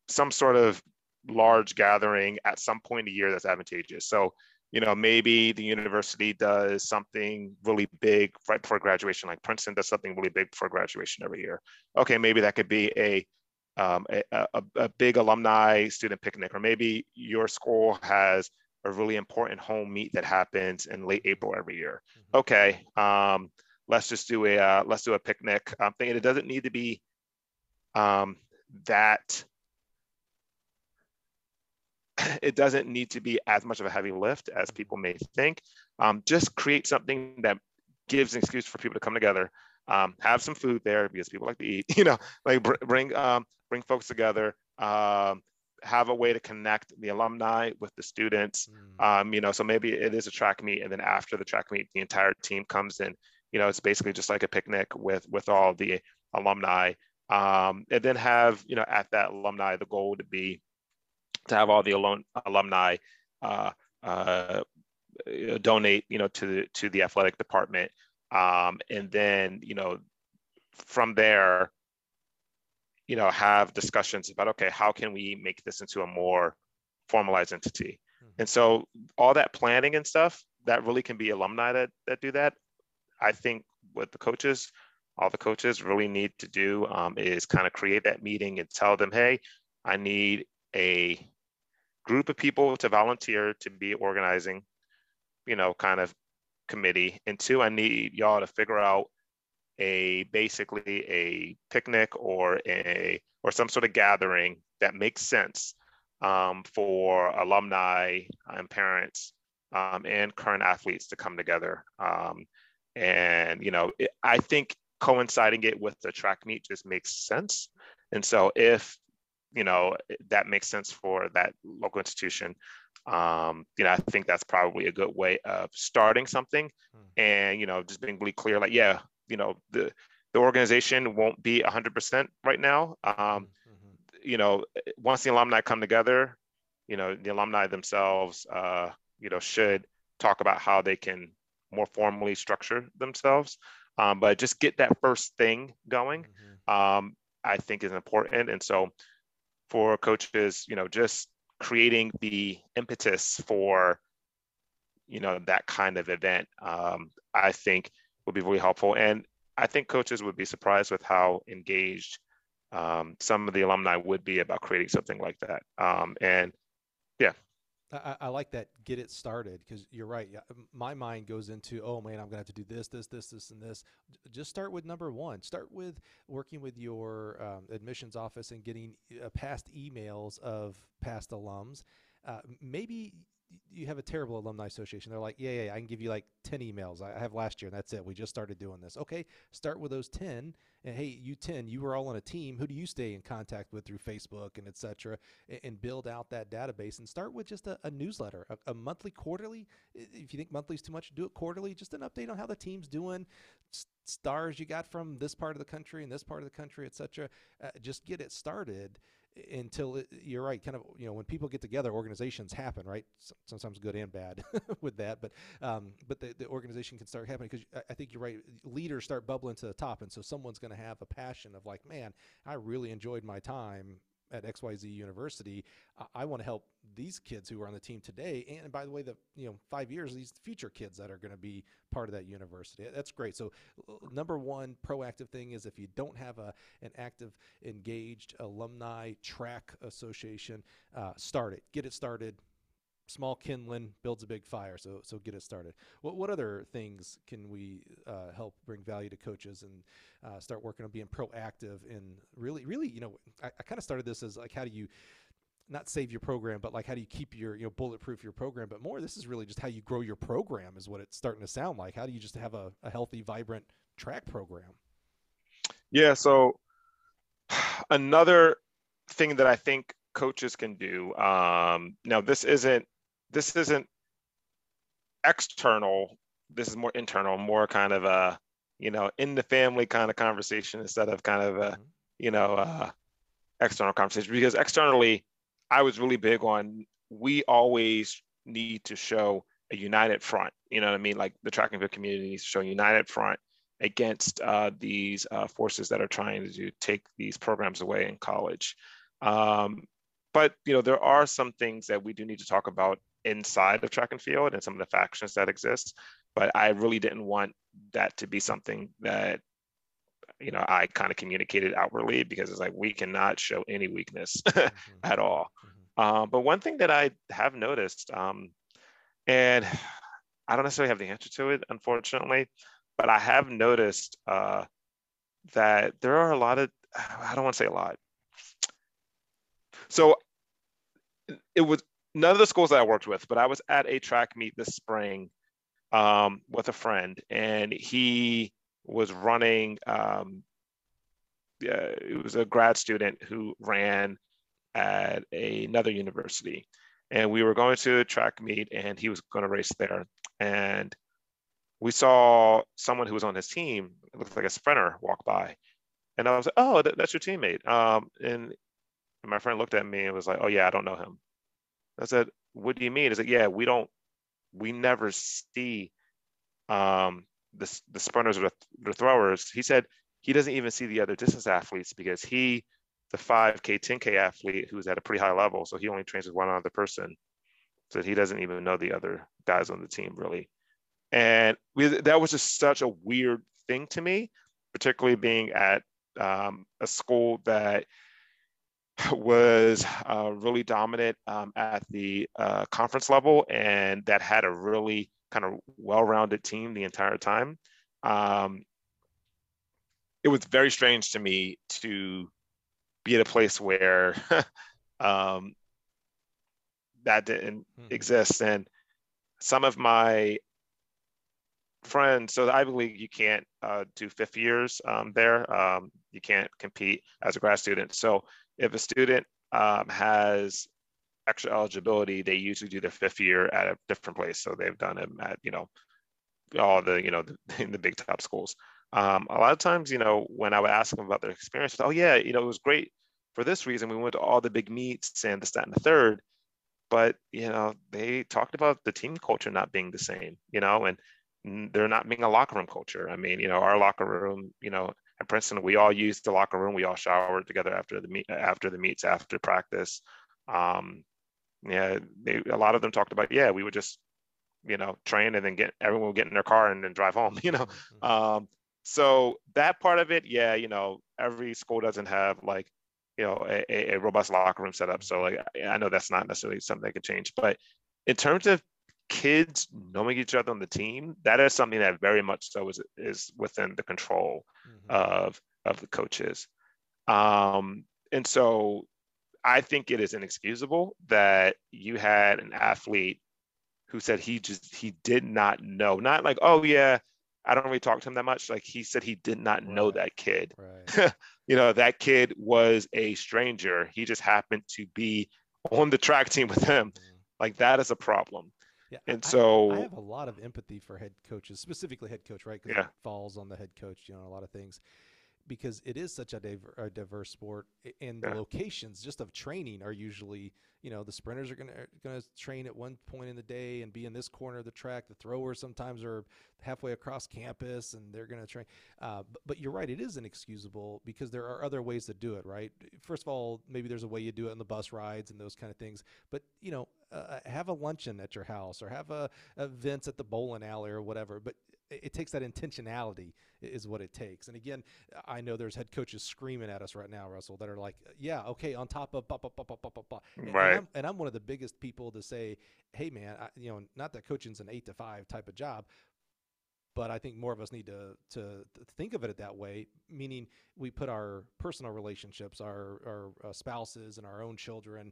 some sort of large gathering at some point a year that's advantageous. So, you know, maybe the university does something really big right before graduation, like Princeton does something really big for graduation every year. Okay, maybe that could be a um, a, a, a, big alumni student picnic, or maybe your school has a really important home meet that happens in late April every year. Mm-hmm. Okay, um, let's just do a uh, let's do a picnic. I'm thinking it doesn't need to be um, that it doesn't need to be as much of a heavy lift as people may think. Um, just create something that gives an excuse for people to come together. Um, have some food there because people like to eat. You know, like br- bring um, bring folks together. Um, have a way to connect the alumni with the students. Mm. Um, you know, so maybe it is a track meet, and then after the track meet, the entire team comes in. You know, it's basically just like a picnic with with all the alumni, um, and then have you know at that alumni the goal to be to have all the alum, alumni uh, uh, donate you know to the to the athletic department, um, and then you know from there you know, have discussions about, okay, how can we make this into a more formalized entity? Mm-hmm. And so all that planning and stuff, that really can be alumni that, that do that. I think what the coaches, all the coaches really need to do um, is kind of create that meeting and tell them, hey, I need a group of people to volunteer to be organizing, you know, kind of committee. And two, I need y'all to figure out a basically a picnic or a or some sort of gathering that makes sense um, for alumni and parents um, and current athletes to come together. Um, and you know, it, I think coinciding it with the track meet just makes sense. And so if you know that makes sense for that local institution, um, you know, I think that's probably a good way of starting something. Hmm. And you know, just being really clear, like, yeah, you know the the organization won't be 100% right now um, mm-hmm. you know once the alumni come together you know the alumni themselves uh, you know should talk about how they can more formally structure themselves um, but just get that first thing going mm-hmm. um, i think is important and so for coaches you know just creating the impetus for you know that kind of event um, i think would be really helpful. And I think coaches would be surprised with how engaged um, some of the alumni would be about creating something like that. Um, and yeah. I, I, like that. Get it started because you're right. My mind goes into, oh man, I'm gonna have to do this, this, this, this, and this. Just start with number one. Start with working with your um, admissions office and getting uh, past emails of past alums. Uh, maybe you have a terrible alumni association. They're like, yeah, yeah, I can give you like 10 emails. I have last year and that's it. We just started doing this. Okay, start with those 10. And hey, you 10, you were all on a team. Who do you stay in contact with through Facebook and etc. And, and, build out that database and start with just a, a newsletter, a, a, monthly, quarterly. If you think monthly is too much, do it quarterly. Just an update on how the team's doing, stars you got from this part of the country and this part of the country, etc. Uh, just get it started until it, you're right kind of you know when people get together organizations happen right? Sometimes good and bad with that but um, but the, the organization can start happening because I, I think you're right leaders start bubbling to the top and so someone's going to have a passion of like man i really enjoyed my time at XYZ University, I, I want to help these kids who are on the team today. And by the way, the you know five years, these future kids that are going to be part of that university. That's great. So number one proactive thing is if you don't have a an active, engaged alumni track association, uh, start it. Get it started small kindling builds a big fire. So so get it started. What what other things can we uh, help bring value to coaches and uh, start working on being proactive and really really you know I, I kind of started this as like how do you not save your program, but like how do you keep your you know bulletproof your program? But more, this is really just how you grow your program is what it's starting to sound like. How do you just have a, a healthy, vibrant track program? Yeah. So another thing that I think coaches can do. Um, now this isn't this isn't external. This is more internal, more kind of a you know in the family kind of conversation instead of kind of a mm-hmm. you know uh, external conversation. Because externally, I was really big on we always need to show a united front. You know what I mean? Like the track and field community needs to show a united front against uh, these uh, forces that are trying to take these programs away in college. Um, but you know there are some things that we do need to talk about inside of track and field and some of the factions that exist. But I really didn't want that to be something that you know I kind of communicated outwardly because it's like we cannot show any weakness mm-hmm. at all. Mm-hmm. Um, but one thing that I have noticed, um, and I don't necessarily have the answer to it, unfortunately, but I have noticed uh, that there are a lot of I don't want to say a lot. So it was none of the schools that I worked with, but I was at a track meet this spring um, with a friend, and he was running. Um, yeah, it was a grad student who ran at another university, and we were going to a track meet, and he was going to race there, and we saw someone who was on his team. It looked like a sprinter walk by, and I was like, "Oh, that, that's your teammate." Um, and my friend looked at me and was like, "Oh yeah, I don't know him." I said, "What do you mean?" He said, "Yeah, we don't, we never see um, the the sprinters or the, the throwers." He said he doesn't even see the other distance athletes because he, the 5K, 10K athlete who's at a pretty high level, so he only trains with one other person, so he doesn't even know the other guys on the team really. And we, that was just such a weird thing to me, particularly being at um, a school that was uh, really dominant um, at the uh, conference level and that had a really kind of well-rounded team the entire time. Um, it was very strange to me to be at a place where um, that didn't mm-hmm. exist. And some of my friends, so the Ivy League, you can't uh, do fifth years um, there. Um, you can't compete as a grad student. So if a student um, has extra eligibility, they usually do their fifth year at a different place. So they've done it at, you know, all the, you know, the, the big top schools. Um, a lot of times, you know, when I would ask them about their experience, oh yeah, you know, it was great for this reason. We went to all the big meets and this, that, and the third. But you know, they talked about the team culture not being the same, you know, and they're not being a locker room culture. I mean, you know, our locker room, you know, at Princeton, we all used the locker room. We all showered together after the meet, after the meets, after practice. Um, yeah, they, a lot of them talked about, yeah, we would just, you know, train and then get everyone would get in their car and then drive home. You know, mm-hmm. um, so that part of it, yeah, you know, every school doesn't have like, you know, a, a robust locker room setup. So like, I know that's not necessarily something that could change, but in terms of kids knowing each other on the team, that is something that very much so is, is within the control mm-hmm. of, of the coaches. Um, and so I think it is inexcusable that you had an athlete who said he just he did not know, not like, oh yeah, I don't really talk to him that much. Like he said he did not right. know that kid. Right. you know, that kid was a stranger. He just happened to be on the track team with him. Mm-hmm. Like that is a problem. Yeah, and I, so I have a lot of empathy for head coaches, specifically head coach, right? Because yeah. it falls on the head coach, you know, a lot of things because it is such a, diver, a diverse sport and yeah. the locations just of training are usually you know the sprinters are going to going to train at one point in the day and be in this corner of the track the throwers sometimes are halfway across campus and they're going to train uh, but, but, you're right it is inexcusable because there are other ways to do it right first of all maybe there's a way you do it on the bus rides and those kind of things but you know uh, have a luncheon at your house or have a events at the bowling alley or whatever but it takes that intentionality is what it takes. And again, I know there's head coaches screaming at us right now, Russell, that are like, yeah, okay, on top of, bah, bah, bah, bah, bah, bah. And, right. And I'm, and I'm one of the biggest people to say, hey, man, I, you know, not that coaching's an eight to five type of job, but I think more of us need to, to, to think of it that way, meaning we put our personal relationships, our, our uh, spouses and our own children uh,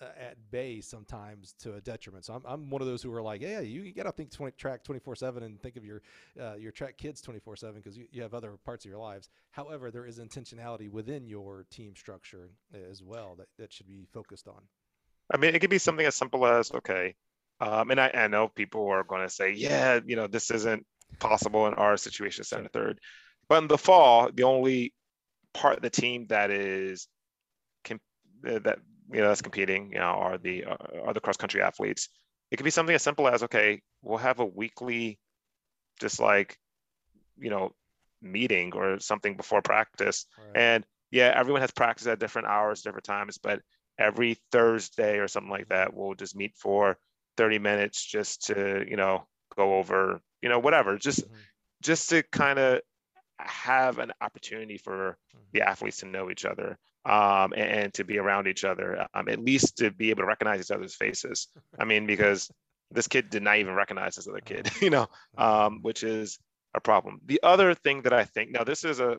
at bay sometimes to a detriment. So I'm, I'm one of those who are like, yeah, you got to think 20, track 24 seven and think of your, uh, your track kids 24 seven because you, you have other parts of your lives. However, there is intentionality within your team structure as well that, that should be focused on. I mean, it could be something as simple as, okay. Um, and I, I know people are going to say, yeah, you know, this isn't possible in our situation, second sure. third. But in the fall, the only part of the team that is can that you know that's competing you know are the uh, are the cross country athletes it could be something as simple as okay we'll have a weekly just like you know meeting or something before practice right. and yeah everyone has practice at different hours different times but every thursday or something like that we'll just meet for 30 minutes just to you know go over you know whatever just mm-hmm. just to kind of have an opportunity for mm-hmm. the athletes to know each other um, and, and, to be around each other, um, at least to be able to recognize each other's faces. I mean, because this kid did not even recognize this other kid, you know, um, which is a problem. The other thing that I think now this is a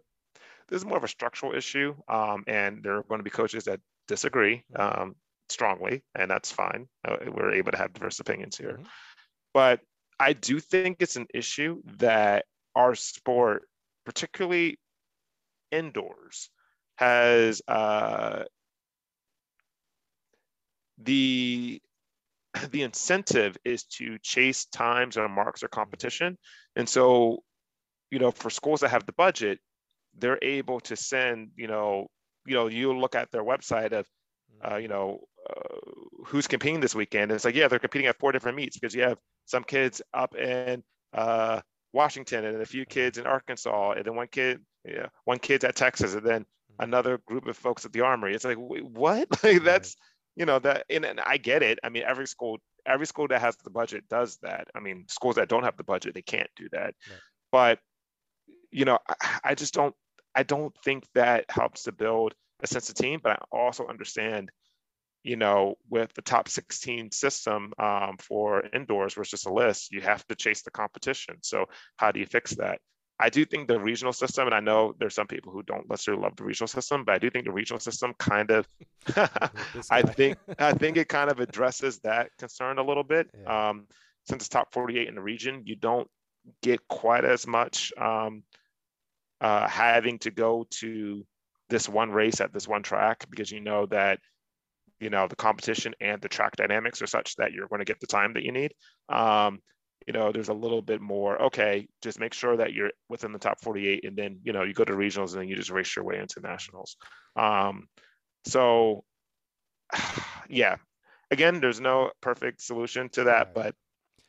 this is more of a structural issue, um, and there are going to be coaches that disagree um, strongly, and that's fine. Uh, we're able to have diverse opinions here, mm-hmm. but I do think it's an issue that our sport particularly indoors, has uh, the the incentive is to chase times or marks or competition. And so, you know, for schools that have the budget, they're able to send, you know, you know, you look at their website of, uh, you know, uh, who's competing this weekend. And it's like, yeah, they're competing at four different meets because you have some kids up in uh, Washington and a few kids in Arkansas, and then one kid, yeah, one kid's at Texas, and then. Another group of folks at the Armory. It's like, wait, what? like that's, you know, that, and, and I get it. I mean, every school, every school that has the budget does that. I mean, schools that don't have the budget, they can't do that. Right. But, you know, I, I just don't, I don't think that helps to build a sense of team. But I also understand you know, with the top 16 system um, for indoors versus a list, you have to chase the competition. So how do you fix that? I do think the regional system, and I know there's some people who don't necessarily love the regional system, but I do think the regional system kind of, I think, I think it kind of addresses that concern a little bit. Yeah. Um, since it's top 48 in the region, you don't get quite as much um, uh, having to go to this one race at this one track because you know that you know the competition and the track dynamics are such that you're going to get the time that you need um, you know there's a little bit more okay just make sure that you're within the top 48 and then you know you go to regionals and then you just race your way into nationals um, so yeah again there's no perfect solution to that right. but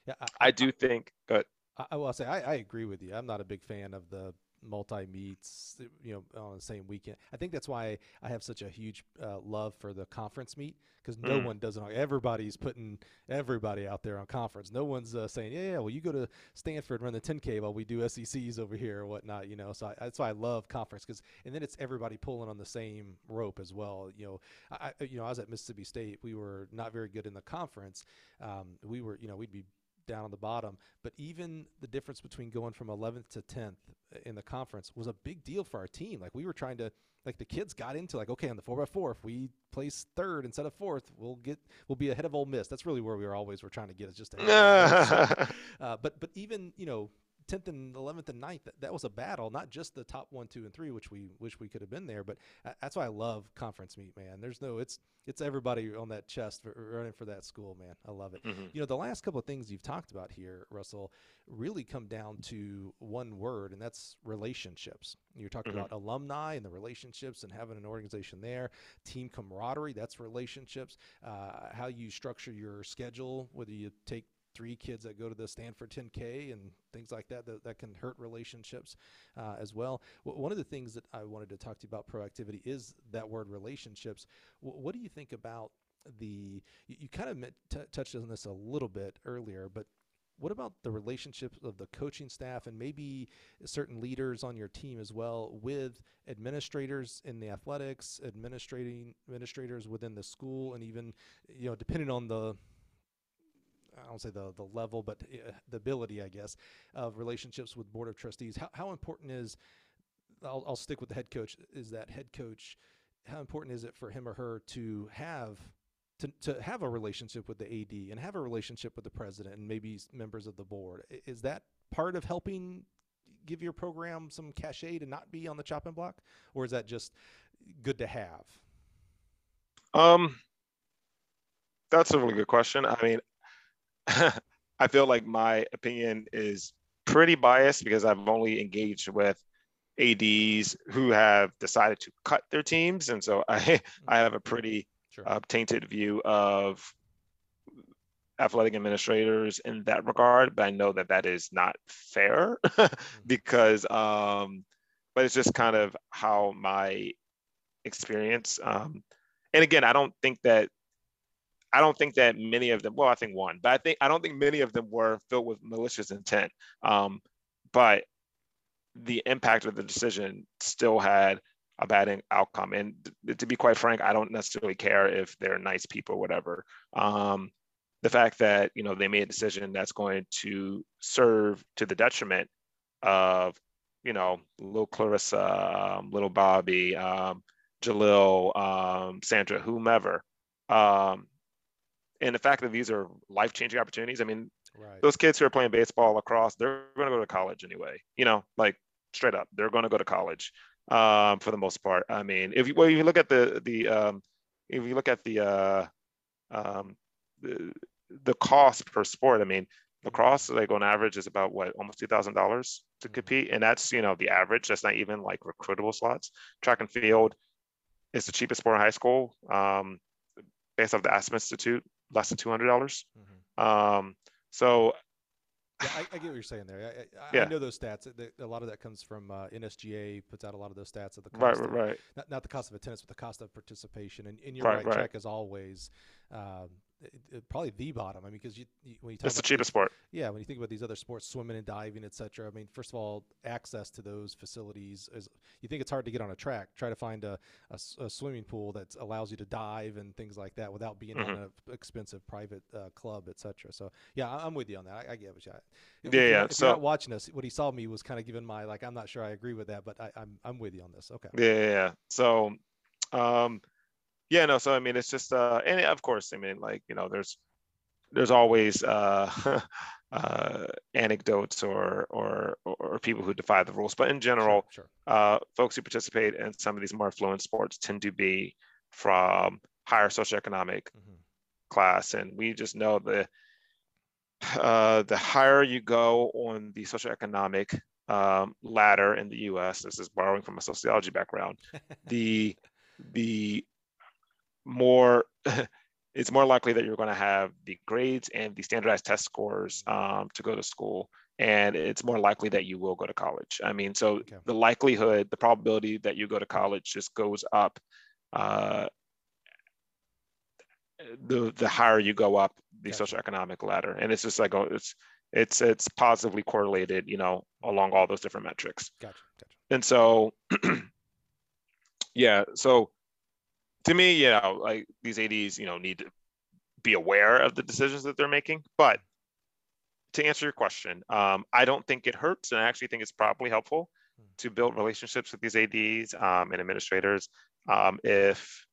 yeah, I, I, do think but I will say I, I agree with you. I'm not a big fan of the multi meets, you know, on the same weekend. I think that's why I have such a huge uh, love for the conference meet because no mm. one does it. Everybody's putting everybody out there on conference. No one's uh, saying, yeah, yeah, well, you go to Stanford run the 10K while we do SECs over here or whatnot, you know. So I, that's why I love conference because, and then it's everybody pulling on the same rope as well. You know, I, you know, I was at Mississippi State. We were not very good in the conference. Um, we were, you know, we'd be down on the bottom. But even the difference between going from 11th to 10th in the conference was a big deal for our team. Like we were trying to, like the kids got into like, okay, on the four by four, if we place third instead of fourth, we'll get, we'll be ahead of Ole Miss. That's really where we were always were trying to get is just ahead. uh, but but even you know 10th and 11th and 9th that, that was a battle not just the top 1 2 and 3 which we wish we could have been there but that's why i love conference meet man there's no it's it's everybody on that chest for, running for that school man i love it mm-hmm. you know the last couple of things you've talked about here russell really come down to one word and that's relationships you're talking mm-hmm. about alumni and the relationships and having an organization there team camaraderie that's relationships uh, how you structure your schedule whether you take three kids that go to the Stanford 10K and things like that that, that can hurt relationships uh, as well. W- one of the things that I wanted to talk to you about proactivity is that word relationships. W- what do you think about the? You, you kind of met, t- touched on this a little bit earlier, but what about the relationships of the coaching staff and maybe certain leaders on your team as well with administrators in the athletics, administrating administrators within the school, and even you know depending on the I don't say the the level, but uh, the ability, I guess, of relationships with board of trustees. How how important is I'll, I'll stick with the head coach. Is that head coach? How important is it for him or her to have to, to have a relationship with the AD and have a relationship with the president and maybe members of the board? Is that part of helping give your program some cachet to not be on the chopping block, or is that just good to have? Um, that's a really good question. I mean, I feel like my opinion is pretty biased because I've only engaged with ads who have decided to cut their teams, and so I I have a pretty sure. uh, tainted view of athletic administrators in that regard. But I know that that is not fair mm-hmm. because, um, but it's just kind of how my experience. Um, and again, I don't think that I don't think that many of them, well, I think one, but I think I don't think many of them were filled with malicious intent. Um, but the impact of the decision still had a bad outcome. And to be quite frank, I don't necessarily care if they're nice people or whatever. Um, the fact that you know they made a decision that's going to serve to the detriment of you know little Clarissa, um, little Bobby, um, Jalil, um, Sandra, whomever. Um, and the fact that these are life changing opportunities. I mean, right. those kids who are playing baseball, across, they're going to go to college anyway. You know, like straight up. They're going to go to college um, for the most part. I mean, if you, well, if you look at the the um, if you look at the, uh, um, the the cost per sport, I mean, lacrosse like on average is about what almost two thousand dollars to Mm-hmm. compete, and that's you know the average. That's not even like recruitable slots. Track and field is the cheapest sport in high school, um, based off the Aspen Institute, less than two hundred dollars. Mhm. Um, so Yeah, I, I get what you're saying there. I, I, I know those stats. A lot of that comes from uh, NSGA puts out a lot of those stats of the right, cost right, of, right. Not, not the cost of attendance, but the cost of participation. And, and you're Right, right, right. track is always um, probably the bottom. I mean, because you, you when you talk It's the cheapest these- sport. Yeah, when you think about these other sports, swimming and diving, etc. I mean, first of all, access to those facilities is. You think it's hard to get on a track. Try to find a a swimming pool that allows you to dive and things like that without being on Mhm. an expensive private uh, club, etc. So yeah, I'm with you on that. I, I get what you. If Yeah, yeah, If you're not so- watching us, what he saw me was kind of giving my like. I'm not sure I agree with that, but I, I'm I'm with you on this. Okay. Yeah, yeah, yeah. So, um, yeah, no. So I mean, it's just, uh, and of course, I mean, like you know, there's, there's always uh, uh, anecdotes or, or or people who defy the rules. But in general, sure. uh, folks who participate in some of these more affluent sports tend to be from higher socioeconomic sure. hmm class, and we just know the uh, the higher you go on the socioeconomic um, ladder in the U.S. This is borrowing from a sociology background. the the more it's more likely that you're going to have the grades and the standardized test scores um, to go to school and it's more likely that you will go to college i mean so Okay. the likelihood the probability that you go to college just goes up uh, the the higher you go up the Gotcha. socioeconomic ladder and it's just like oh, it's it's it's positively correlated you know along all those different metrics Gotcha. Gotcha. and so yeah so to me you know like these ads you know need to be aware of the decisions that they're making. But to answer your question um, i don't think it hurts and i actually think it's probably helpful to build relationships with these ads um, and administrators um, if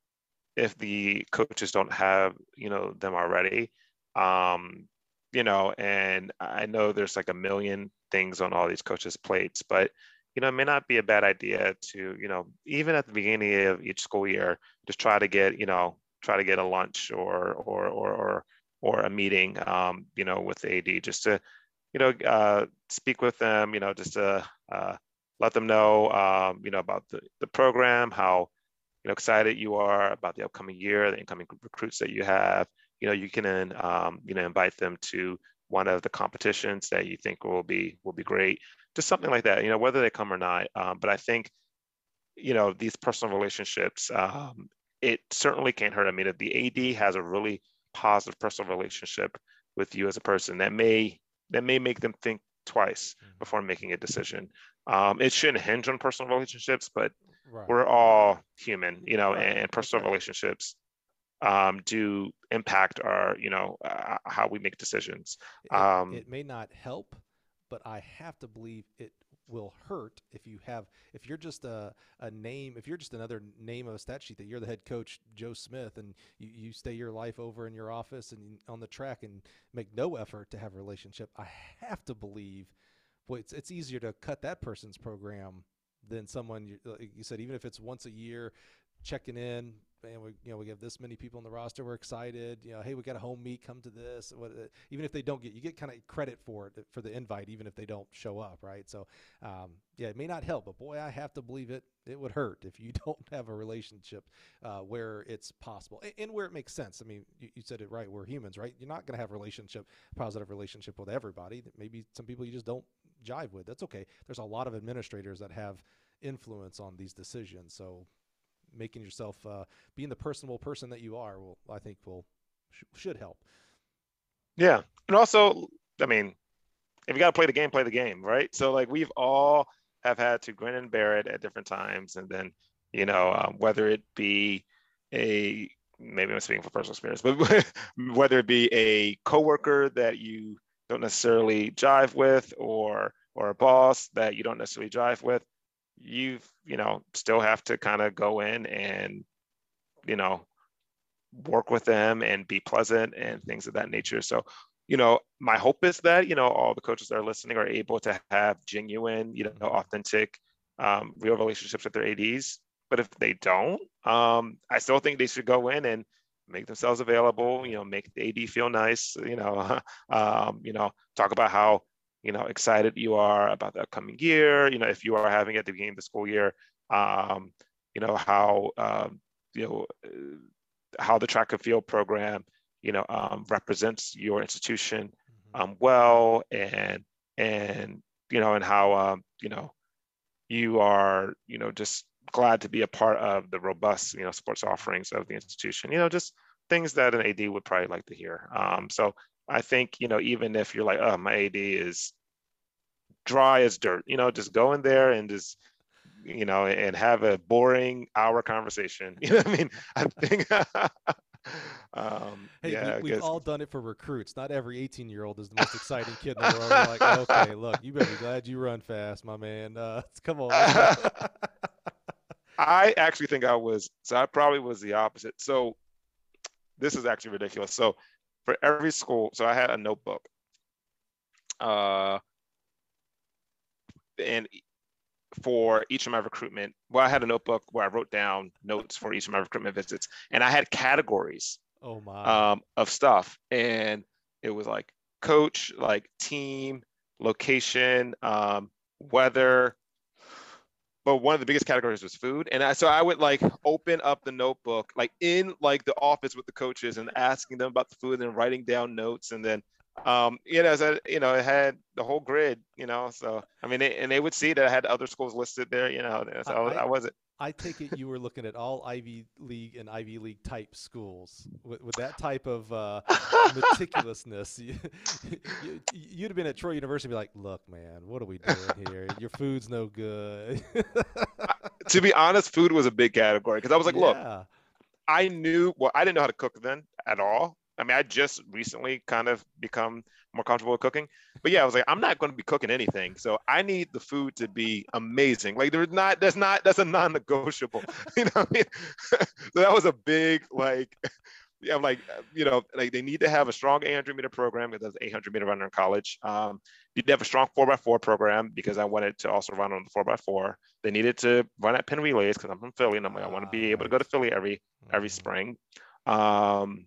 if the coaches don't have you know them already. Um, you know and i know there's like a million things on all these coaches plates but you know, it may not be a bad idea to, you know, even at the beginning of each school year, just try to get, you know, try to get a lunch or or or or, or a meeting, um, you know, with the AD, just to, you know, uh, speak with them, you know, just to uh, let them know, um, you know, about the the program, how, you know, excited you are about the upcoming year, the incoming recruits that you have. You know, you can, um, you know, invite them to one of the competitions that you think will be will be great just something like that you know whether they come or not um, but i think you know these personal relationships um, it certainly can't hurt i mean if the ad has a really positive personal relationship with you as a person that may that may make them think twice Mhm. before making a decision um, it shouldn't hinge on personal relationships but Right. we're all human you know Right, and, and personal right. relationships um, do impact our you know uh, how we make decisions It- um, it may not help, but I have to believe it will hurt if you have if you're just a, a name if you're just another name of a stat sheet that you're the head coach Joe Smith and you, you stay your life over in your office and on the track and make no effort to have a relationship I have to believe boy it's, it's easier to cut that person's program than someone you, like you said even if it's once a year checking in and we you know we have this many people on the roster we're excited you know hey we got a home meet come to this what uh, even if they don't get you get kind of credit for it for the invite even if they don't show up right? So um, yeah it may not help but boy i have to believe it it would hurt if you don't have a relationship uh, where it's possible and, and where it makes sense. I mean you, you said it right we're humans right? You're not going to have a relationship positive relationship with everybody maybe some people you just don't jive with that's okay. There's a lot of administrators that have influence on these decisions so making yourself uh, being the personable person that you are will i think will sh- should help Yeah. And also, I mean, if you got to play the game, play the game, right? So, like, we've all have had to grin and bear it at different times. And then, you know, um, whether it be a, maybe I'm speaking for personal experience, but whether it be a coworker that you don't necessarily jive with or, or a boss that you don't necessarily jive with, you've, you know, still have to kind of go in and, you know, work with them and be pleasant and things of that nature. So, you know, my hope is that you know all the coaches that are listening are able to have genuine, you know, authentic, um, real relationships with their ads. But if they don't, um, I still think they should go in and make themselves available. You know, make the AD feel nice. You know, um, you know, talk about how you know excited you are about the upcoming year. You know, if you are having at the beginning of the school year, um, you know how um, you know uh, how the track and field program you know um, represents your institution mm-hmm. um, well and and you know and how um, you know you are you know just glad to be a part of the robust you know sports offerings of the institution you know just things that an ad would probably like to hear um, so i think you know even if you're like oh my ad is dry as dirt you know just go in there and just you know and have a boring hour conversation you know what i mean i think um, hey, yeah, we, have all done it for recruits. Not every 18 year old is the most exciting kid in the world. We're like, okay, look, you better be glad you run fast, my man. Uh, come on. I actually think I was, so I probably was the opposite. So this is actually ridiculous. So for every school, so I had a notebook. Uh, and for each of my recruitment. Well, I had a notebook where I wrote down notes for each of my recruitment visits, and I had categories. Oh my. Um, of stuff, and it was like coach, like team, location, um, weather. But one of the biggest categories was food, and I, so I would like open up the notebook, like in like the office with the coaches, and asking them about the food, and writing down notes, and then um, you know, so, you know, it had the whole grid, you know, so, I mean, they, and they would see that I had other schools listed there, you know, so I, I wasn't. I take it you were looking at all Ivy League and Ivy League type schools with, with that type of uh, meticulousness. You, would have been at Troy University, be like, "Look, man, what are we doing here? Your food's no good." to be honest, food was a big category because I was like, yeah. "Look, I knew well, I didn't know how to cook then at all. I mean, I just recently kind of become more comfortable with cooking. But yeah, I was like, I'm not going to be cooking anything. So I need the food to be amazing. Like there's not, that's not, that's a non-negotiable. you know what I mean? so that was a big, like, yeah, I'm like, you know, like they need to have a strong 800 meter program because I that's 800 meter runner in college. Um, need to have a strong 4x4 program because I wanted to also run on the 4x4. They needed to run at Penn Relays because I'm from Philly and I'm like, I want to be able to go to Philly every every mm-hmm. spring. Um,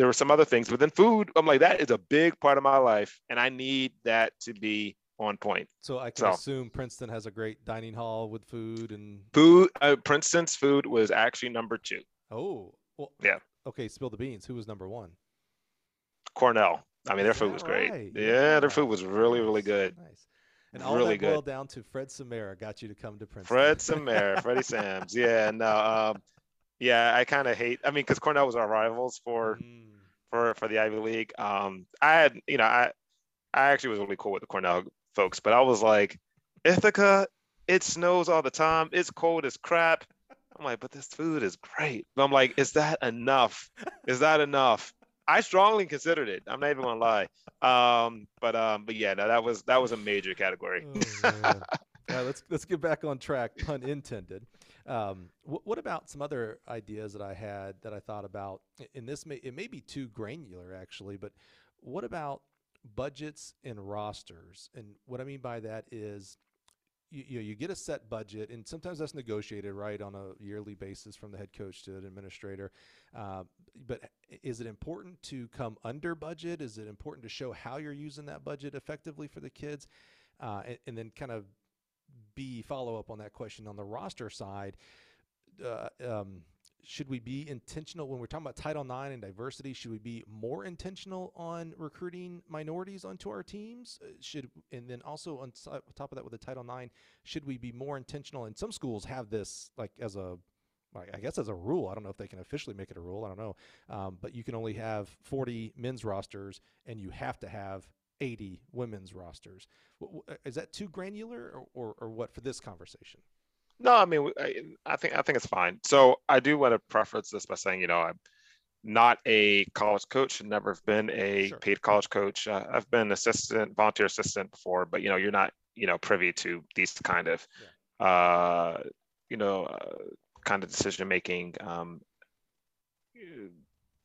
there were some other things, but then food, I'm like, that is a big part of my life, and I need that to be on point. So I can so, assume Princeton has a great dining hall with food and food. Uh, Princeton's food was actually number two. Oh, well, yeah. Okay, spill the beans. Who was number one? Cornell. I mean, their food was great. Right? Yeah, their food was really, really good. Nice. And all really that boiled good. down to Fred Samara got you to come to Princeton. Fred Samara, Freddie Sams. Yeah, no, um, yeah, I kind of hate. I mean, because Cornell was our rivals for mm for for the Ivy League. Um, I had, you know, I I actually was really cool with the Cornell folks, but I was like, Ithaca, it snows all the time. It's cold as crap. I'm like, but this food is great. But I'm like, is that enough? Is that enough? I strongly considered it. I'm not even gonna lie. Um, but um, but yeah, no, that was that was a major category. Oh, right, let's let's get back on track, pun intended. Um, wh- what about some other ideas that I had that I thought about? And this may it may be too granular actually, but what about budgets and rosters? And what I mean by that is you, you, know, you get a set budget, and sometimes that's negotiated right on a yearly basis from the head coach to the administrator. Uh, but is it important to come under budget? Is it important to show how you're using that budget effectively for the kids? Uh, and, and, then kind of B, follow up on that question on the roster side. Uh, um, should we be intentional when we're talking about Title IX and diversity? Should we be more intentional on recruiting minorities onto our teams? Uh, should and then also on top of that with the Title IX, should we be more intentional? And some schools have this like as a I guess as a rule. I don't know if they can officially make it a rule. I don't know, um, but you can only have 40 men's rosters, and you have to have 80 women's rosters. Uh, is that too granular or, or, or what for this conversation? No, I mean, I, I, think I think it's fine. So I do want to preface this by saying, you know, I'm not a college coach, and never have been a sure. paid college coach. Uh, I've been assistant, volunteer assistant before, but you know, you're not, you know, privy to these kind of, yeah. uh, you know, uh, kind of decision making. Um,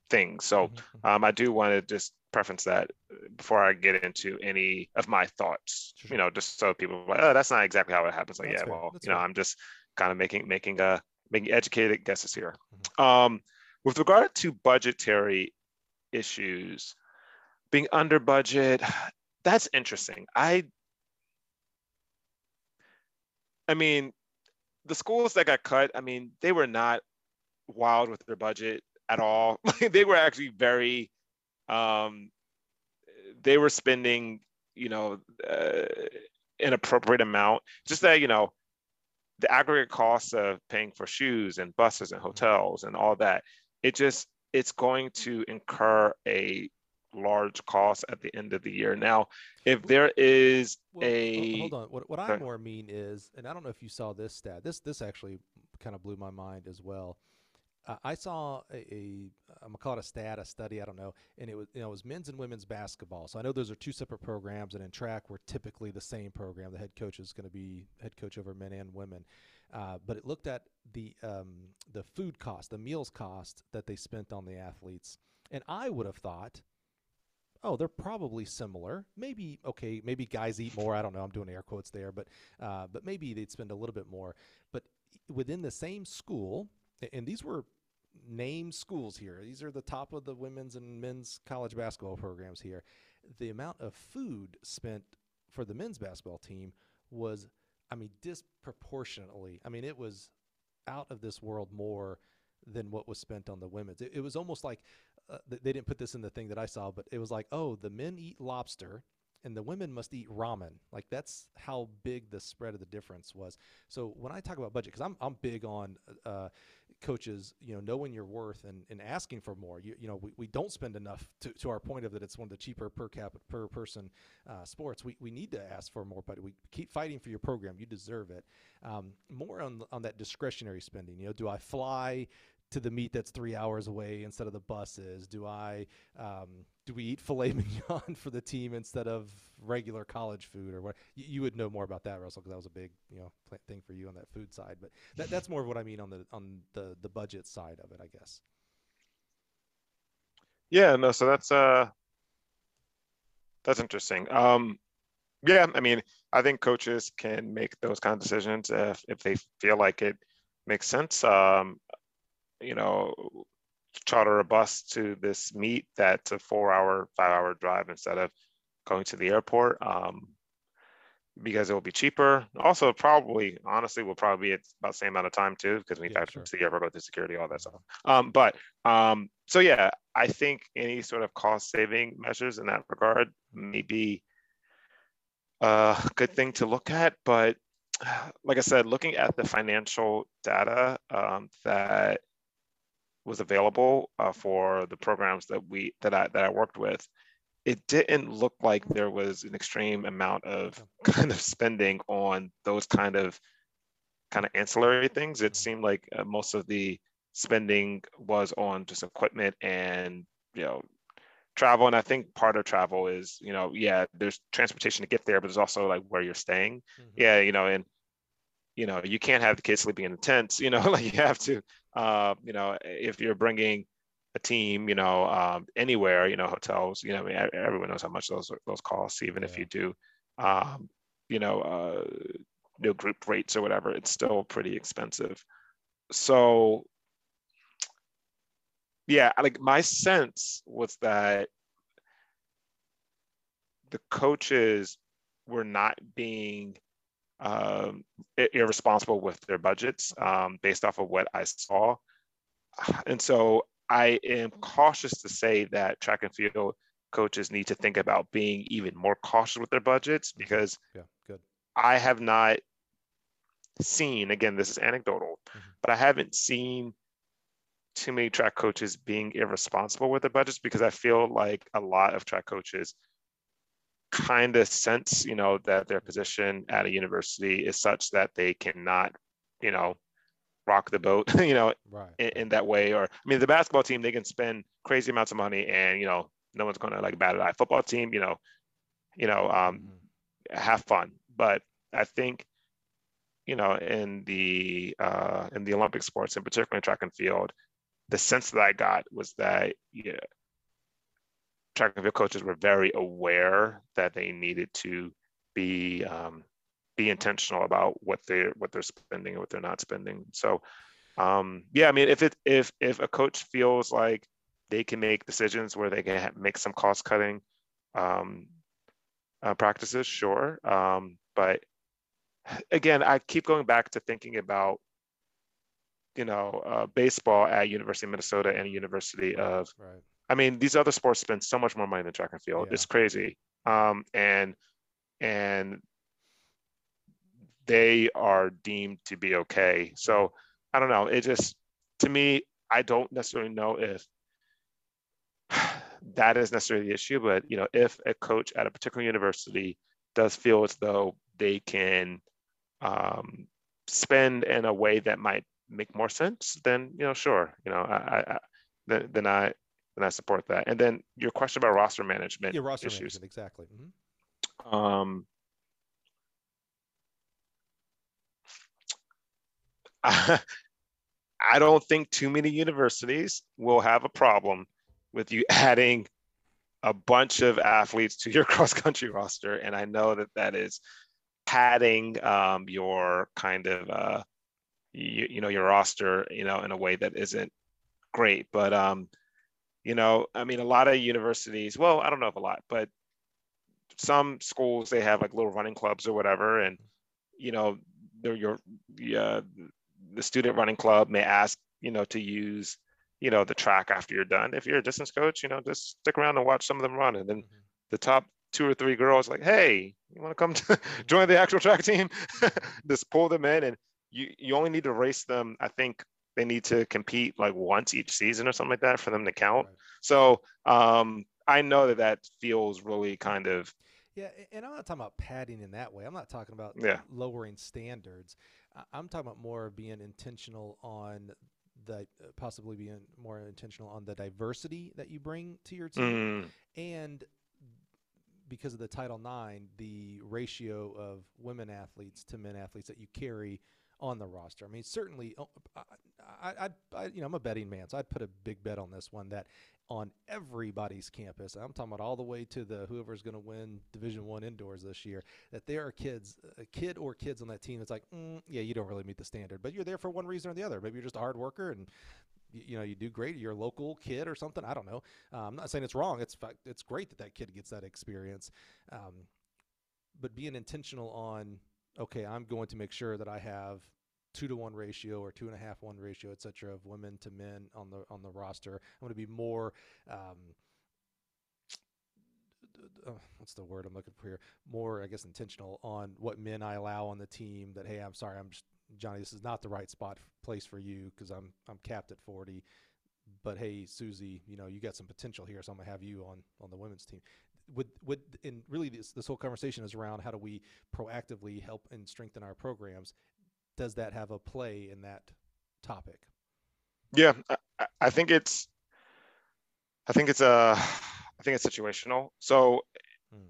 things. So Mhm, um, I do want to just preference that before I get into any of my thoughts. Sure, You know, just so people are like, oh, that's not exactly how it happens. Like, That's yeah, fair, well, that's you know. I'm just kind of making making a making educated guesses here. Mm-hmm. Um, with regard to budgetary issues, being under budget, that's interesting. I I mean, the schools that got cut, I mean, they were not wild with their budget at all. they were actually very um they were spending, you know, uh, an appropriate amount. Just that, you know, the aggregate costs of paying for shoes and buses and hotels and all that, it just it's going to incur a large cost at the end of the year. Now, if there is Well, a hold on. What what I more mean is, and I don't know if you saw this stat. This this actually kind of blew my mind as well. Uh, I saw a, a I'm gonna call it a stat, a study, I don't know, and it was you know it was men's and women's basketball. So I know those are two separate programs, and in track we're typically the same program. The head coach is going to be head coach over men and women. Uh, but it looked at the um, the food cost, the meals cost that they spent on the athletes, and I would have thought oh, they're probably similar. Maybe okay, maybe guys eat more. I don't know. I'm doing air quotes there, but uh, but maybe they'd spend a little bit more. But within the same school, and these were named schools here. These are the top of the women's and men's college basketball programs here. The amount of food spent for the men's basketball team was, I mean, disproportionately. I mean, it was out of this world more than what was spent on the women's. It, it was almost like uh, they didn't put this in the thing that I saw, but it was like, oh, the men eat lobster and the women must eat ramen. Like that's how big the spread of the difference was. So when I talk about budget, because I'm I'm big on uh, coaches, you know, knowing your worth and, and asking for more. You, you know, we, we don't spend enough to, to our point of that it's one of the cheaper per cap per person uh, sports. We, we need to ask for more, but we keep fighting for your program. You deserve it. Um, more on on that discretionary spending. You know, do I fly? To the meet that's three hours away instead of the buses? Do I um, do we eat filet mignon for the team instead of regular college food or what? You, you would know more about that, Russell, because that was a big you know thing for you on that food side. But that, that's more of what I mean on the on the the budget side of it, I guess. Yeah, no, so that's uh that's interesting. Um yeah, I mean, I think coaches can make those kind of decisions if if they feel like it makes sense. Um, you know, charter a bus to this meet that's a four hour, five hour drive instead of going to the airport. Um because it will be cheaper. Also, probably, honestly, will probably be about the same amount of time too, because we Yeah, factor sure. into the airport, go through security, all that stuff. Um, but um, so yeah, I think any sort of cost saving measures in that regard may be a good thing to look at. But like I said, looking at the financial data um, that was available uh, for the programs that we that I that I worked with, it didn't look like there was an extreme amount of kind of spending on those kind of kind of ancillary things. It seemed like uh, most of the spending was on just equipment and you know travel and i think part of travel is you know yeah there's transportation to get there but there's also like where you're staying Mhm. yeah you know and you know you can't have the kids sleeping in the tents you know like you have to uh you know if you're bringing a team you know um anywhere you know hotels you know I mean, everyone knows how much those those cost even if you do um you know uh you know group rates or whatever it's still pretty expensive. So yeah like my sense was that the coaches were not being um, irresponsible with their budgets um, based off of what I saw. And so I am cautious to say that track and field coaches need to think about being even more cautious with their budgets because Yeah, good. I have not seen, again, this is anecdotal, Mhm. but I haven't seen too many track coaches being irresponsible with their budgets because I feel like a lot of track coaches kind of sense, you know, that their position at a university is such that they cannot, you know, rock the boat, you know, Right. in, in that way. Or I mean, the basketball team they can spend crazy amounts of money, and you know, no one's going to like bat an eye. Football team, you know, you know, um, Mhm. have fun. But I think, you know, in the uh, in the Olympic sports, in particular in track and field, the sense that I got was that yeah, track and field coaches were very aware that they needed to be um, be intentional about what they're what they're spending and what they're not spending. So um, yeah, I mean, if it if if a coach feels like they can make decisions where they can make some cost cutting um, uh, practices, sure. Um, but again, I keep going back to thinking about you know uh, baseball at University of Minnesota and University of. Right. I mean, these other sports spend so much more money than track and field. Yeah. It's crazy, um, and and they are deemed to be okay. So I don't know. It just to me, I don't necessarily know if that is necessarily the issue, but you know, if a coach at a particular university does feel as though they can um, spend in a way that might make more sense, then you know, sure, you know, I, I, then, then I then I support that. And then your question about roster management yeah, roster issues, management, exactly. Mm-hmm. Um, I don't think too many universities will have a problem with you adding a bunch of athletes to your cross country roster. And I know that that is padding um, your kind of, uh, you, you, know, your roster, you know, in a way that isn't great. But, um, you know, I mean, a lot of universities, well, I don't know if a lot, but some schools, they have like little running clubs or whatever. And, you know, they're your, the student running club may ask, you know, to use, you know, the track after you're done. If you're a distance coach, you know, just stick around and watch some of them run. And then mm-hmm. the top two or three girls like, hey, you want to come to join the actual track team? just pull them in and you, you only need to race them. I think they need to compete like once each season or something like that for them to count. Right. So um, I know that that feels really kind of yeah, and I'm not talking about padding in that way. I'm not talking about yeah. lowering standards. I'm talking about more being intentional on the possibly being more intentional on the diversity that you bring to your team, mm. and because of the Title IX, the ratio of women athletes to men athletes that you carry on the roster. I mean, certainly, oh, I, I, I, you know, I'm a betting man, so I'd put a big bet on this one that on everybody's campus. I'm talking about all the way to the whoever's going to win Division One indoors this year. That there are kids, a kid or kids on that team that's like, mm, yeah, you don't really meet the standard, but you're there for one reason or the other. Maybe you're just a hard worker and you know you do great. You're a local kid or something. I don't know. Uh, I'm not saying it's wrong. It's it's great that that kid gets that experience, um, but being intentional on okay, I'm going to make sure that I have two to one ratio or two and a half one ratio, et cetera, of women to men on the on the roster. I'm going to be more. Um, uh, what's the word I'm looking for here? More, I guess, intentional on what men I allow on the team. That hey, I'm sorry, I'm just, Johnny. This is not the right spot place for you because I'm I'm capped at 40. But hey, Susie, you know you got some potential here, so I'm gonna have you on on the women's team. Would would and really this this whole conversation is around how do we proactively help and strengthen our programs does that have a play in that topic? Yeah, I, I think it's, I think it's a, uh, think it's situational. So, hmm.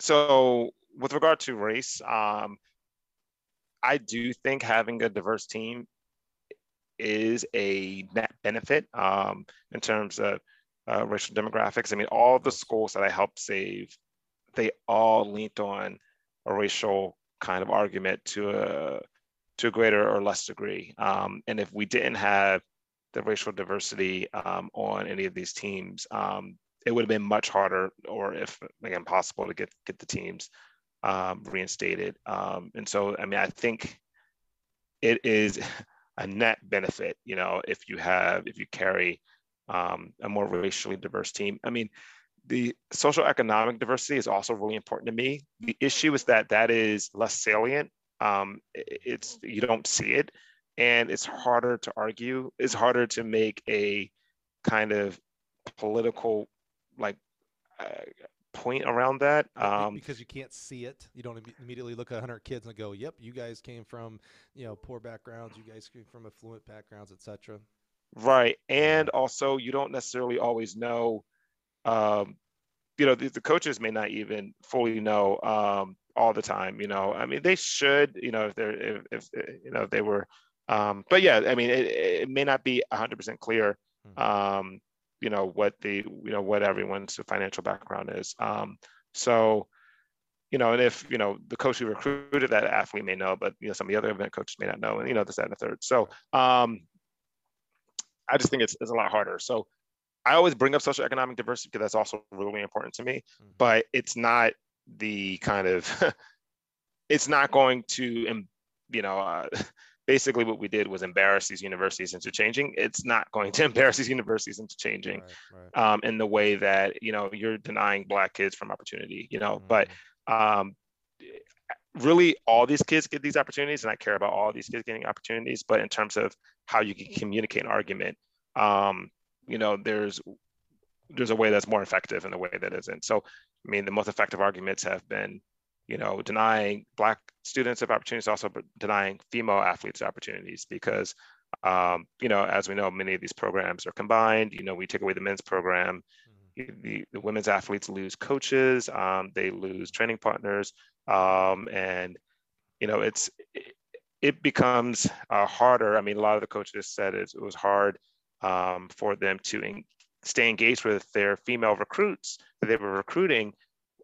so with regard to race, um, I do think having a diverse team is a net benefit um, in terms of uh, racial demographics. I mean, all the schools that I helped save, they all leaned on a racial kind of argument to a to a greater or less degree. Um, and if we didn't have the racial diversity um, on any of these teams, um, it would have been much harder, or if again possible, to get get the teams um, reinstated. Um, and so, I mean, I think it is a net benefit, you know, if you have if you carry um, a more racially diverse team. I mean, the social economic diversity is also really important to me. The issue is that that is less salient. Um, it's you don't see it, and it's harder to argue. It's harder to make a kind of political like uh, point around that um, because you can't see it. You don't immediately look at 100 kids and go, "Yep, you guys came from you know poor backgrounds. You guys came from affluent backgrounds, etc." Right, and also you don't necessarily always know um, you know, the, the, coaches may not even fully know um, all the time. You know, I mean, they should. You know, if they're if, if you know if they were Um, but yeah, I mean, it, it may not be 100% clear, Mhm. um, you know, what the, you know, what everyone's financial background is. Um, so, you know, and if, you know, the coach who recruited that athlete may know, but, you know, some of the other event coaches may not know, and, you know, this, that, and the third. So, um, I just think it's, it's a lot harder. So I always bring up socioeconomic diversity because that's also really important to me, Mhm. but it's not the kind of, it's not going to, you know, uh, basically what we did was embarrass these universities into changing. It's not going to embarrass these universities into changing Right, right. um, in the way that, you know, you're denying black kids from opportunity, you know, but Mhm. um, really all these kids get these opportunities and I care about all these kids getting opportunities, but in terms of how you can communicate an argument, um, you know, there's there's a way that's more effective and a way that isn't. So, I mean, the most effective arguments have been, you know, denying black students of opportunities, also denying female athletes opportunities because, um, you know, as we know, many of these programs are combined. You know, we take away the men's program. The, the women's athletes lose coaches, um, they lose training partners, um, and you know it's it, becomes uh, harder. I mean, a lot of the coaches said it, it was hard um, for them to stay engaged with their female recruits that they were recruiting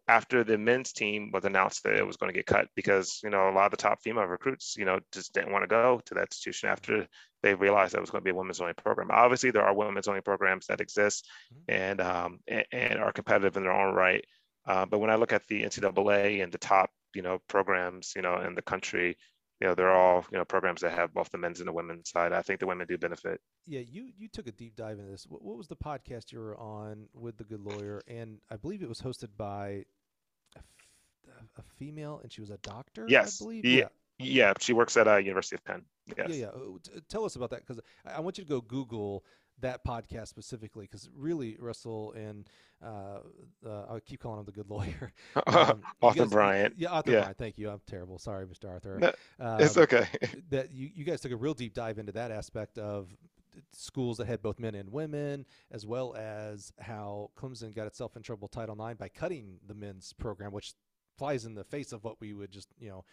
after the men's team was announced that it was going to get cut because you know a lot of the top female recruits you know just didn't want to go to that institution after they realized that it was going to be a women's only program obviously there are women's only programs that exist Mhm. and um, and, and are competitive in their own right uh, but when i look at the ncaa and the top you know programs you know in the country you know they're all you know programs that have both the men's and the women's side i think the women do benefit Yeah, you you took a deep dive into this. What, what was the podcast you were on with the good lawyer? And I believe it was hosted by a, f- a female, and she was a doctor. Yes, I believe. yeah, yeah she works at uh, university of penn yes Yeah, yeah. T- tell us about that because I, I want you to go Google that podcast specifically because really Russell and uh, uh, I keep calling him the good lawyer. Um, Arthur guys- Bryant. Yeah, Arthur Yeah. Bryant. Thank you. I'm terrible. Sorry, Mr. Arthur. No, it's Um, okay that you, you guys took a real deep dive into that aspect of schools that had both men and women, as well as how Clemson got itself in trouble Title IX by cutting the men's program, which flies in the face of what we would just, you know,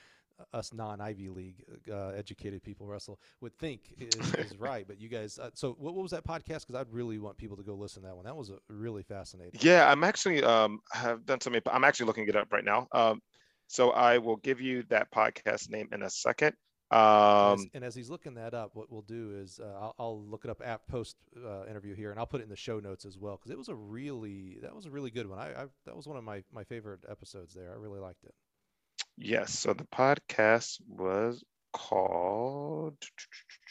us non-Ivy League uh, educated people, Russell, would think is, is right. But you guys, uh, so what, what was that podcast? Because I'd really want people to go listen to that one. That was a, really fascinating. Yeah, I'm actually um have done something. I'm actually looking it up right now. Um, so I will give you that podcast name in a second. And as- Um, and as he's looking that up, what we'll do is uh, I'll, I'll look it up at post uh, interview here, and I'll put it in the show notes as well because it was a really that was a really good one. I, I that was one of my my favorite episodes there. I really liked it. Yes. So the podcast was called.